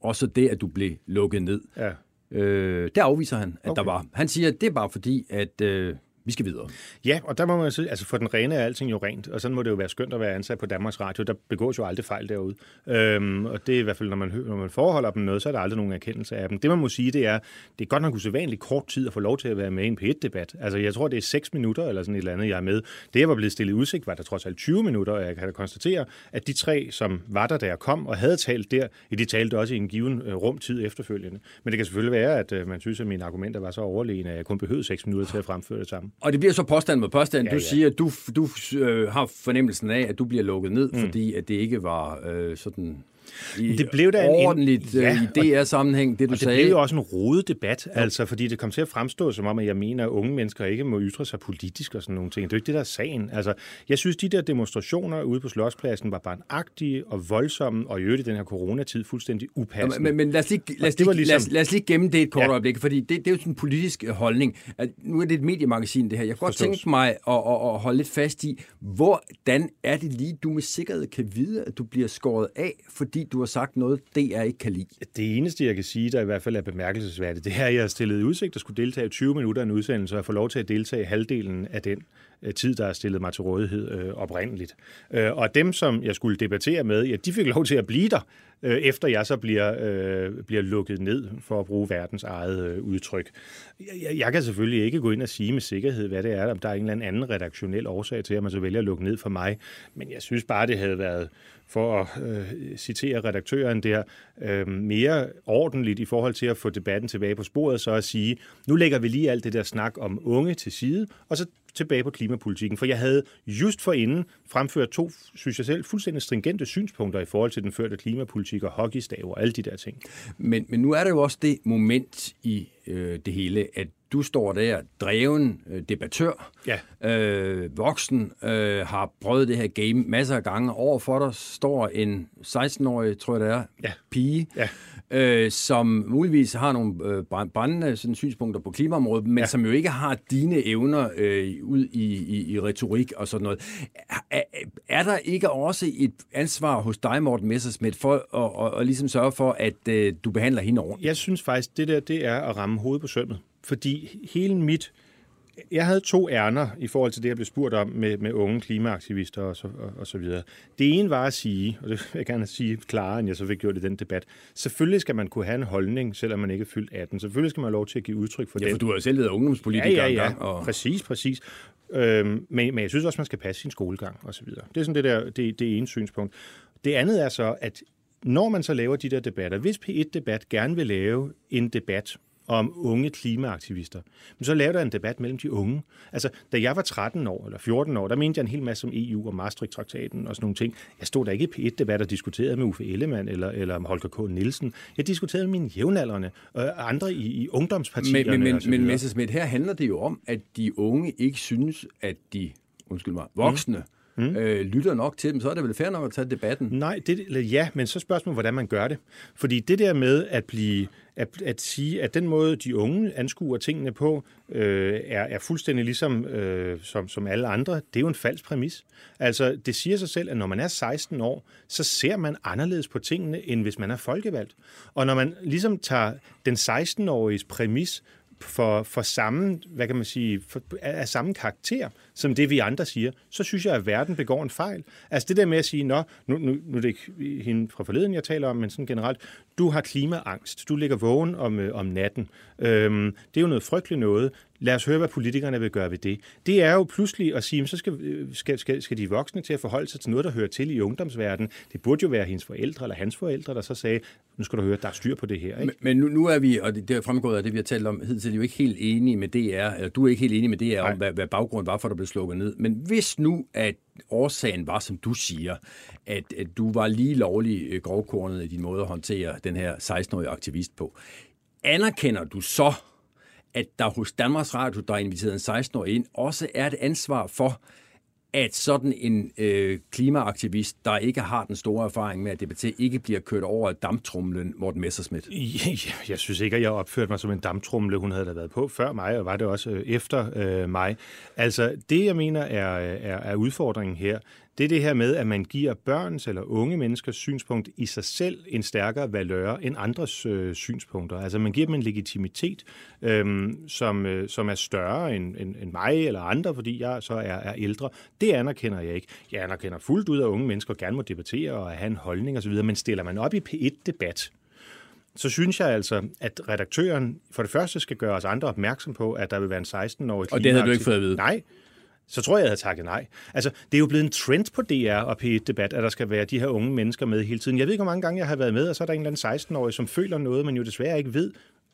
og så det, at du blev lukket ned. Ja. Øh, det afviser han, at Okay. der var. Han siger, at det er bare fordi, at øh, vi skal videre. Ja, og der må man sige, altså for den rene er alting jo rent, og sådan må det jo være skønt at være ansat på Danmarks Radio. Der begås jo aldrig fejl derude. Øhm, og det er i hvert fald, når man, når man forholder dem noget, så er der aldrig nogen erkendelse af dem. Det man må sige, det er, det er godt nok usædvanligt kort tid at få lov til at være med i en P1-debat. Altså jeg tror, det er 6 minutter eller sådan et eller andet, jeg er med. Det, jeg var blevet stillet i udsigt, var der trods alt 20 minutter, og jeg kan da konstatere, at de tre, som var der, da jeg kom og havde talt der, de talte også i en given øh, rumtid efterfølgende. Men det kan selvfølgelig være, at øh, man synes, at mine argumenter var så overlegne, at jeg kun behøvede 6 minutter til at fremføre det samme. Og det bliver så påstand mod påstand. Ja, du ja. siger, at du, du øh, har fornemmelsen af, at du bliver lukket ned, mm. fordi at det ikke var øh, sådan i Det blev da en- ordentligt ja, øh, i DR-sammenhæng, det du Og det sagde. blev jo også en rodet debat, altså, fordi det kom til at fremstå som om, at jeg mener, at unge mennesker ikke må ytre sig politisk og sådan nogle ting. Det er jo ikke det, der er sagen. Altså, jeg synes, de der demonstrationer ude på Slotspladsen var barnagtige og voldsomme, og i øvrigt i den her coronatid fuldstændig upassende. Ja, men, men lad os lige, lad os det lige, ligesom- lad os, lad os lige gemme det et kort ja. Ja. øjeblik, fordi det, det er jo sådan en politisk øh, holdning. At nu er det et mediemagasin, det her. Jeg kunne godt Forstås. tænke mig at, at, at holde lidt fast i, hvordan er det lige, du med sikkerhed kan vide, at du bliver skåret af, fordi du har sagt noget, DR ikke kan lide? Det eneste, jeg kan sige, der i hvert fald er bemærkelsesværdigt, det er, at jeg har stillet i udsigt at skulle deltage i 20 minutter af en udsendelse, og jeg får lov til at deltage i halvdelen af den øh, tid, der er stillet mig til rådighed øh, oprindeligt. Øh, og dem, som jeg skulle debattere med, ja, de fik lov til at blive der, øh, efter jeg så bliver, øh, bliver lukket ned, for at bruge verdens eget øh, udtryk. Jeg, jeg, kan selvfølgelig ikke gå ind og sige med sikkerhed, hvad det er, om der er en eller anden redaktionel årsag til, at man så vælger at lukke ned for mig. Men jeg synes bare, det havde været for at øh, citere redaktøren der, øh, mere ordentligt i forhold til at få debatten tilbage på sporet, så at sige, nu lægger vi lige alt det der snak om unge til side, og så tilbage på klimapolitikken. For jeg havde just forinden fremført to, synes jeg selv, fuldstændig stringente synspunkter i forhold til den førte klimapolitik og hockeystav og alle de der ting. Men, men nu er der jo også det moment i øh, det hele, at du står der, dreven øh, debattør, Ja. øh, voksen, øh, har prøvet det her game masser af gange. Overfor dig står en 16-årig, tror jeg det er, Ja. pige, Ja. øh, som muligvis har nogle øh, brænd- brændende sådan, synspunkter på klimaområdet, men ja. Som jo ikke har dine evner øh, ud i, i, i retorik og sådan noget. Er, er, er der ikke også et ansvar hos dig, Morten Messersmith, for at, at, at ligesom sørge for, at øh, du behandler hende ordentligt? Jeg synes faktisk, det der, det er at ramme hovedet på sømmet. Fordi hele mit... Jeg havde to ærner i forhold til det, jeg blev spurgt om med, med unge klimaaktivister og så, og, og så videre. Det ene var at sige, og det vil jeg gerne sige klarere, end jeg så fik gjort i den debat, selvfølgelig skal man kunne have en holdning, selvom man ikke er fyldt 18. Selvfølgelig skal man have lov til at give udtryk for Ja, den. for du har jo selv været ungdomspolitiker Ja, ja, ja. og Præcis, præcis. Øhm, men, men jeg synes også, man skal passe sin skolegang og så videre. Det er sådan det der, det, det ene synspunkt. Det andet er så, at når man så laver de der debatter, hvis P1-debat gerne vil lave en debat om unge klimaaktivister, men så laver der en debat mellem de unge. Altså, da jeg var 13 år eller 14 år, der mente jeg en hel masse om EU og Maastricht-traktaten og sådan nogle ting. Jeg stod der ikke i P1-debat og diskuterede med Uffe Ellemann eller, eller Holger K. Nielsen. Jeg diskuterede med mine jævnaldrende og andre i, i ungdomspartierne. men, men, men videre. Messersmith, her handler det jo om, at de unge ikke synes, at de, undskyld mig, voksne, mm. Øh, lytter nok til dem, så er det vel fair nok at tage debatten. Nej, det, eller ja, men så spørgsmålet, hvordan man gør det. Fordi det der med at blive at, at sige, at den måde, de unge anskuer tingene på, øh, er, er fuldstændig ligesom øh, som, som alle andre, det er jo en falsk præmis. Altså, det siger sig selv, at når man er 16 år, så ser man anderledes på tingene, end hvis man er folkevalgt. Og når man ligesom tager den 16-åriges præmis for, for samme, hvad kan man sige, for, af samme karakter, som det vi andre siger, så synes jeg, at verden begår en fejl. Altså det der med at sige, nå, nu, nu, nu er det ikke hende fra forleden, jeg taler om, men sådan generelt, du har klimaangst, du ligger vågen om, øh, om natten. Øhm, det er jo noget frygteligt noget. Lad os høre, hvad politikerne vil gøre ved det. Det er jo pludselig at sige, så skal, øh, skal, skal, skal de voksne til at forholde sig til noget, der hører til i ungdomsverdenen. Det burde jo være hendes forældre eller hans forældre, der så sagde, nu skal du høre, der er styr på det her. Ikke? Men, men nu, nu er vi, og det, det er fremgået af det, vi har talt om hidtil, jo ikke helt enige med DR, eller du er ikke helt enig med DR om, Nej. hvad, hvad baggrunden var for, at der blev slukket ned. Men hvis nu, at årsagen var, som du siger, at, at du var lige lovlig øh, grovkornet i din måde at håndtere den her 16-årige aktivist på. Anerkender du så, at der hos Danmarks Radio, der er inviteret en 16-årig ind, også er et ansvar for, at sådan en øh, klimaaktivist, der ikke har den store erfaring med at debattere, ikke bliver kørt over af damptrumlen Morten Messerschmidt? Jeg, jeg synes ikke, at jeg opførte mig som en damptrumle. Hun havde da været på før mig, og var det også øh, efter øh, mig. Altså, det jeg mener er, er, er udfordringen her, det er det her med, at man giver børns eller unge menneskers synspunkt i sig selv en stærkere valør end andres øh, synspunkter. Altså man giver dem en legitimitet, øh, som, øh, som er større end, end, end mig eller andre, fordi jeg så er, er ældre. Det anerkender jeg ikke. Jeg anerkender fuldt ud, at unge mennesker gerne må debattere og have en holdning osv., men stiller man op i P1-debat, så synes jeg altså, at redaktøren for det første skal gøre os andre opmærksom på, at der vil være en 16-årig Og det havde du ikke fået at vide? Nej, så tror jeg, jeg havde takket nej. Altså, det er jo blevet en trend på DR og P1-debat, at der skal være de her unge mennesker med hele tiden. Jeg ved ikke, hvor mange gange jeg har været med, og så er der en eller anden 16-årig, som føler noget, men jo desværre ikke ved,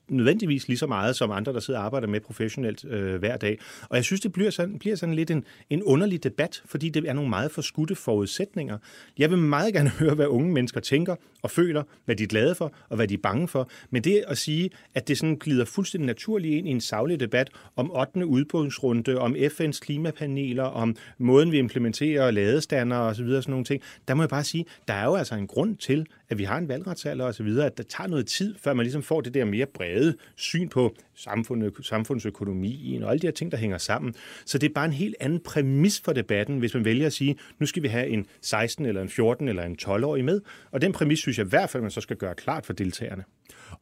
nødvendigvis lige så meget som andre, der sidder og arbejder med professionelt øh, hver dag. Og jeg synes, det bliver sådan, bliver sådan lidt en, en underlig debat, fordi det er nogle meget forskudte forudsætninger. Jeg vil meget gerne høre, hvad unge mennesker tænker og føler, hvad de er glade for og hvad de er bange for. Men det at sige, at det sådan glider fuldstændig naturligt ind i en savlig debat om 8. udbudsrunde, om FN's klimapaneler, om måden, vi implementerer ladestander og så videre, sådan nogle ting, der må jeg bare sige, der er jo altså en grund til, at vi har en valgretsalder og så videre, at der tager noget tid, før man ligesom får det der mere brede syn på samfundet, samfundsøkonomien og alle de her ting, der hænger sammen. Så det er bare en helt anden præmis for debatten, hvis man vælger at sige, nu skal vi have en 16 eller en 14 eller en 12-årig med. Og den præmis synes jeg i hvert fald, man så skal gøre klart for deltagerne.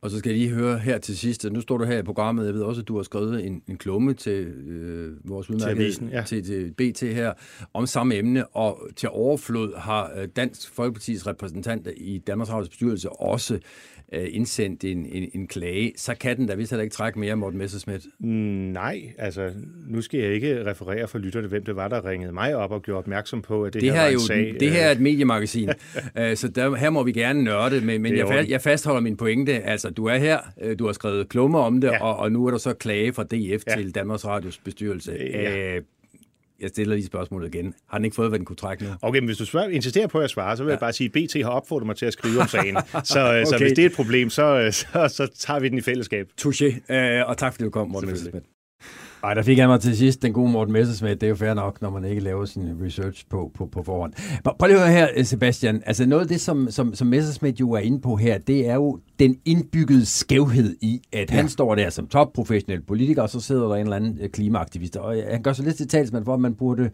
Og så skal jeg lige høre her til sidst, nu står du her i programmet, jeg ved også, at du har skrevet en, en klumme til øh, vores udmærkede, til, ja. til, til BT her, om samme emne, og til overflod har øh, Dansk Folkepartis repræsentanter i Danmarks Radios bestyrelse også øh, indsendt en, en, en klage, så kan den da vist heller ikke trække mere, Morten Messerschmidt. Nej, altså nu skal jeg ikke referere for lytterne, hvem det var, der ringede mig op og gjorde opmærksom på, at det, det her, her var en jo, sag. Det her er et mediemagasin, øh, så der, her må vi gerne nørde, men, men jeg, jeg fastholder min pointe. Altså, du er her, øh, du har skrevet klummer om det, ja. og, og nu er der så klage fra DF ja. til Danmarks Radios bestyrelse. Ja. Øh, jeg stiller lige spørgsmålet igen. Har han ikke fået, hvad den kunne trække nu? Okay, men hvis du spørger, insisterer på at svare, så vil ja. jeg bare sige, at BT har opfordret mig til at skrive om sagen. så, okay. så hvis det er et problem, så, så, så tager vi den i fællesskab. Touché, øh, og tak fordi du kom, Morten Messersmith. Ej, der fik han mig til sidst den gode Morten Messersmith. Det er jo fair nok, når man ikke laver sin research på, på, på forhånd. Prøv lige at høre her, Sebastian. Altså noget af det, som, som, som Messersmith jo er inde på her, det er jo den indbyggede skævhed i, at ja. han står der som topprofessionel politiker, og så sidder der en eller anden klimaaktivist. Og han gør så lidt til talsmand for, at man burde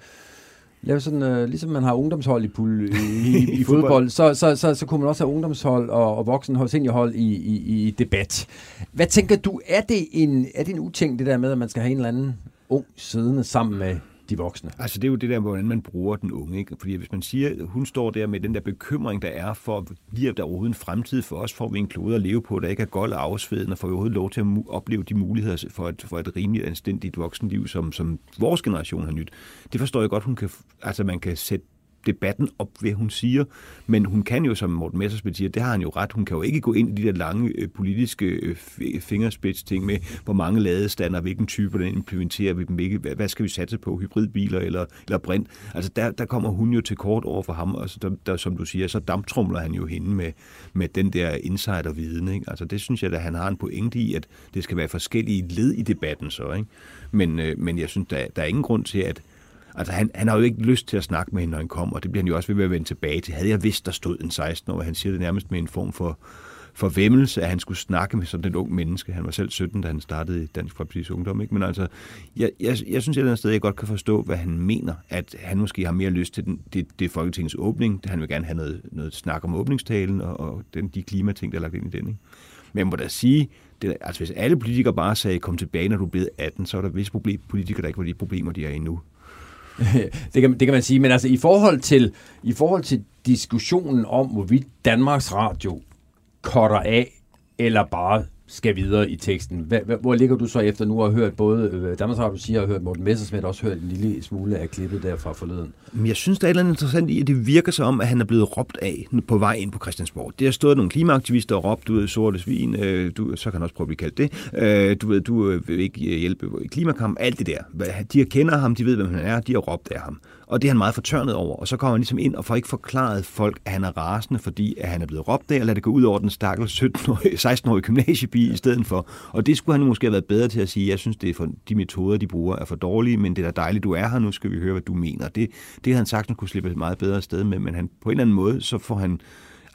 lave sådan, uh, ligesom man har ungdomshold i, pul, i, i, i fodbold, så, så, så, så kunne man også have ungdomshold og, og voksenhold, seniorhold i, i, i debat. Hvad tænker du, er det, en, er det en uting, det der med, at man skal have en eller anden ung siddende sammen med de voksne. Altså det er jo det der, hvordan man bruger den unge. Ikke? Fordi hvis man siger, at hun står der med den der bekymring, der er for, bliver der overhovedet en fremtid for os? Får vi en klode at leve på, der ikke er gold og afsvedende, og får vi overhovedet lov til at opleve de muligheder for et, for et rimeligt anstændigt voksenliv, som, som vores generation har nyt? Det forstår jeg godt, hun kan, altså man kan sætte debatten op, hvad hun siger. Men hun kan jo, som Morten Messersmith siger, det har han jo ret, hun kan jo ikke gå ind i de der lange øh, politiske øh, fingerspids-ting med, hvor mange ladestander, hvilken type den implementerer vi dem, hvilke, hvad, hvad skal vi satse på, hybridbiler eller, eller brint. Altså der, der kommer hun jo til kort over for ham, og så, der, der, som du siger, så damptrumler han jo hende med, med den der insider-viden. Ikke? Altså det synes jeg, at han har en pointe i, at det skal være forskellige led i debatten så. Ikke? Men, øh, men jeg synes, der, der er ingen grund til, at Altså, han, han har jo ikke lyst til at snakke med hende, når han kommer, og det bliver han jo også ved at vende tilbage til. Havde jeg vidst, der stod en 16-år, han siger det nærmest med en form for forvemmelse, at han skulle snakke med sådan et ung menneske. Han var selv 17, da han startede i Dansk Folkeparti's Ungdom. Ikke? Men altså, jeg, jeg, jeg synes et eller andet sted, jeg godt kan forstå, hvad han mener. At han måske har mere lyst til den, det, det Folketingets åbning. Han vil gerne have noget, noget snak om åbningstalen og, og den, de klimating, der er lagt ind i den. Ikke? Men jeg må da sige, det, altså hvis alle politikere bare sagde, kom tilbage, når du blev 18, så er der visse problem, politikere, der ikke var de problemer, de er i nu. det, kan, det kan man sige, men altså i forhold til, i forhold til diskussionen om, hvorvidt Danmarks Radio cutter af, eller bare skal videre i teksten. Hvor ligger du så efter nu at have hørt både øh, Danmarks Radio siger, og hørt Morten Messersmith også hørt en lille smule af klippet der fra forleden? Jeg synes, der er et eller andet interessant i, at det virker som, at han er blevet råbt af på vej ind på Christiansborg. Det har stået nogle klimaaktivister og råbt, du ved, sorte svin, øh, du, så kan han også prøve at blive kaldt det. Øh, du ved, du vil ikke hjælpe i klimakamp, alt det der. De kender ham, de ved, hvem han er, de har råbt af ham. Og det er han meget fortørnet over. Og så kommer han ligesom ind og får ikke forklaret folk, at han er rasende, fordi at han er blevet råbt af, og lader det gå ud over den stakkels 17-årige, 16-årige gymnasiebi i stedet for. Og det skulle han måske have været bedre til at sige, jeg synes, det er for, de metoder, de bruger, er for dårlige, men det er da dejligt, du er her, nu skal vi høre, hvad du mener. Det, det har han sagtens kunne slippe meget bedre sted med, men han, på en eller anden måde, så får han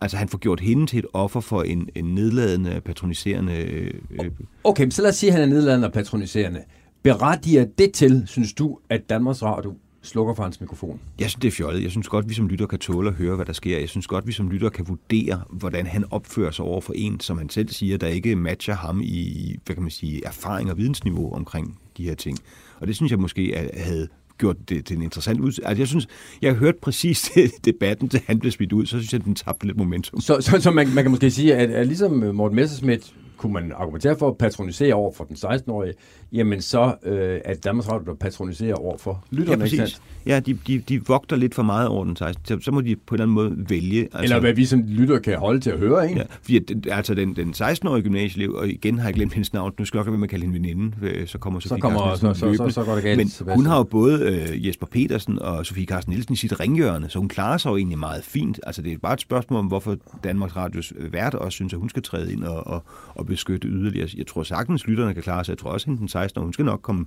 Altså han får gjort hende til et offer for en, en nedladende, patroniserende... Øh, øh okay, så lad os sige, at han er nedladende og patroniserende. Berettiger det til, synes du, at Danmarks Radio slukker for hans mikrofon? Jeg synes, det er fjollet. Jeg synes godt, vi som lytter kan tåle at høre, hvad der sker. Jeg synes godt, vi som lytter kan vurdere, hvordan han opfører sig over for en, som han selv siger, der ikke matcher ham i hvad kan man sige, erfaring og vidensniveau omkring de her ting. Og det synes jeg måske havde gjort det til en interessant ud. Altså, jeg synes, jeg har hørt præcis debatten, til han blev smidt ud, så synes jeg, den tabte lidt momentum. Så, så, så man, man kan måske sige, at, at ligesom Morten Messerschmidt kunne man argumentere for at patronisere over for den 16-årige, jamen så øh, at Danmarks Radio, der patroniserer over for lytterne, ja, præcis. Ja, de, de, de vogter lidt for meget over den 16. Så, så må de på en eller anden måde vælge. Altså, eller hvad vi som lytter kan holde til at høre, ikke? Ja, fordi altså den, den 16-årige gymnasieelev, og igen har jeg glemt hendes navn, nu skal jeg nok være kalde hende veninde, øh, så kommer Sofie så kommer, så, så, så, så, går det galt. Men Sebastian. hun har jo både øh, Jesper Petersen og Sofie Carsten Nielsen i sit ringhjørne, så hun klarer sig jo egentlig meget fint. Altså det er bare et spørgsmål om, hvorfor Danmarks Radios vært også synes, at hun skal træde ind og, og, og beskytte yderligere jeg tror sagtens, lytterne kan klare sig. Jeg tror også, at den 16 år, hun skal nok komme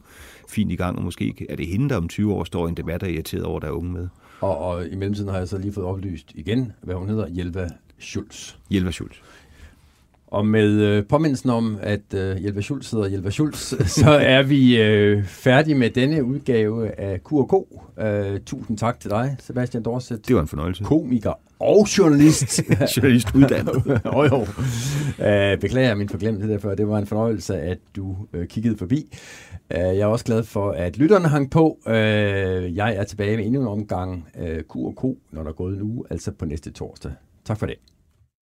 fint i gang, og måske er det hende, der om 20 år står i en debat, der er irriteret over, der er unge med. Og, og i mellemtiden har jeg så lige fået oplyst igen, hvad hun hedder, Jelva Schulz. Jelva Schulz. Og med øh, påmindelsen om, at øh, Jelva Schulz hedder Jelva Schulz, så er vi øh, færdige med denne udgave af Q&K. Øh, tusind tak til dig, Sebastian Dorset. Det var en fornøjelse. Komiker og journalist. journalist uddannet. jo, jo. Øh, beklager min forglemthed derfor. Det var en fornøjelse, at du øh, kiggede forbi. Øh, jeg er også glad for, at lytterne hang på. Øh, jeg er tilbage med endnu en omgang øh, Q&K, når der er gået en uge, altså på næste torsdag. Tak for det.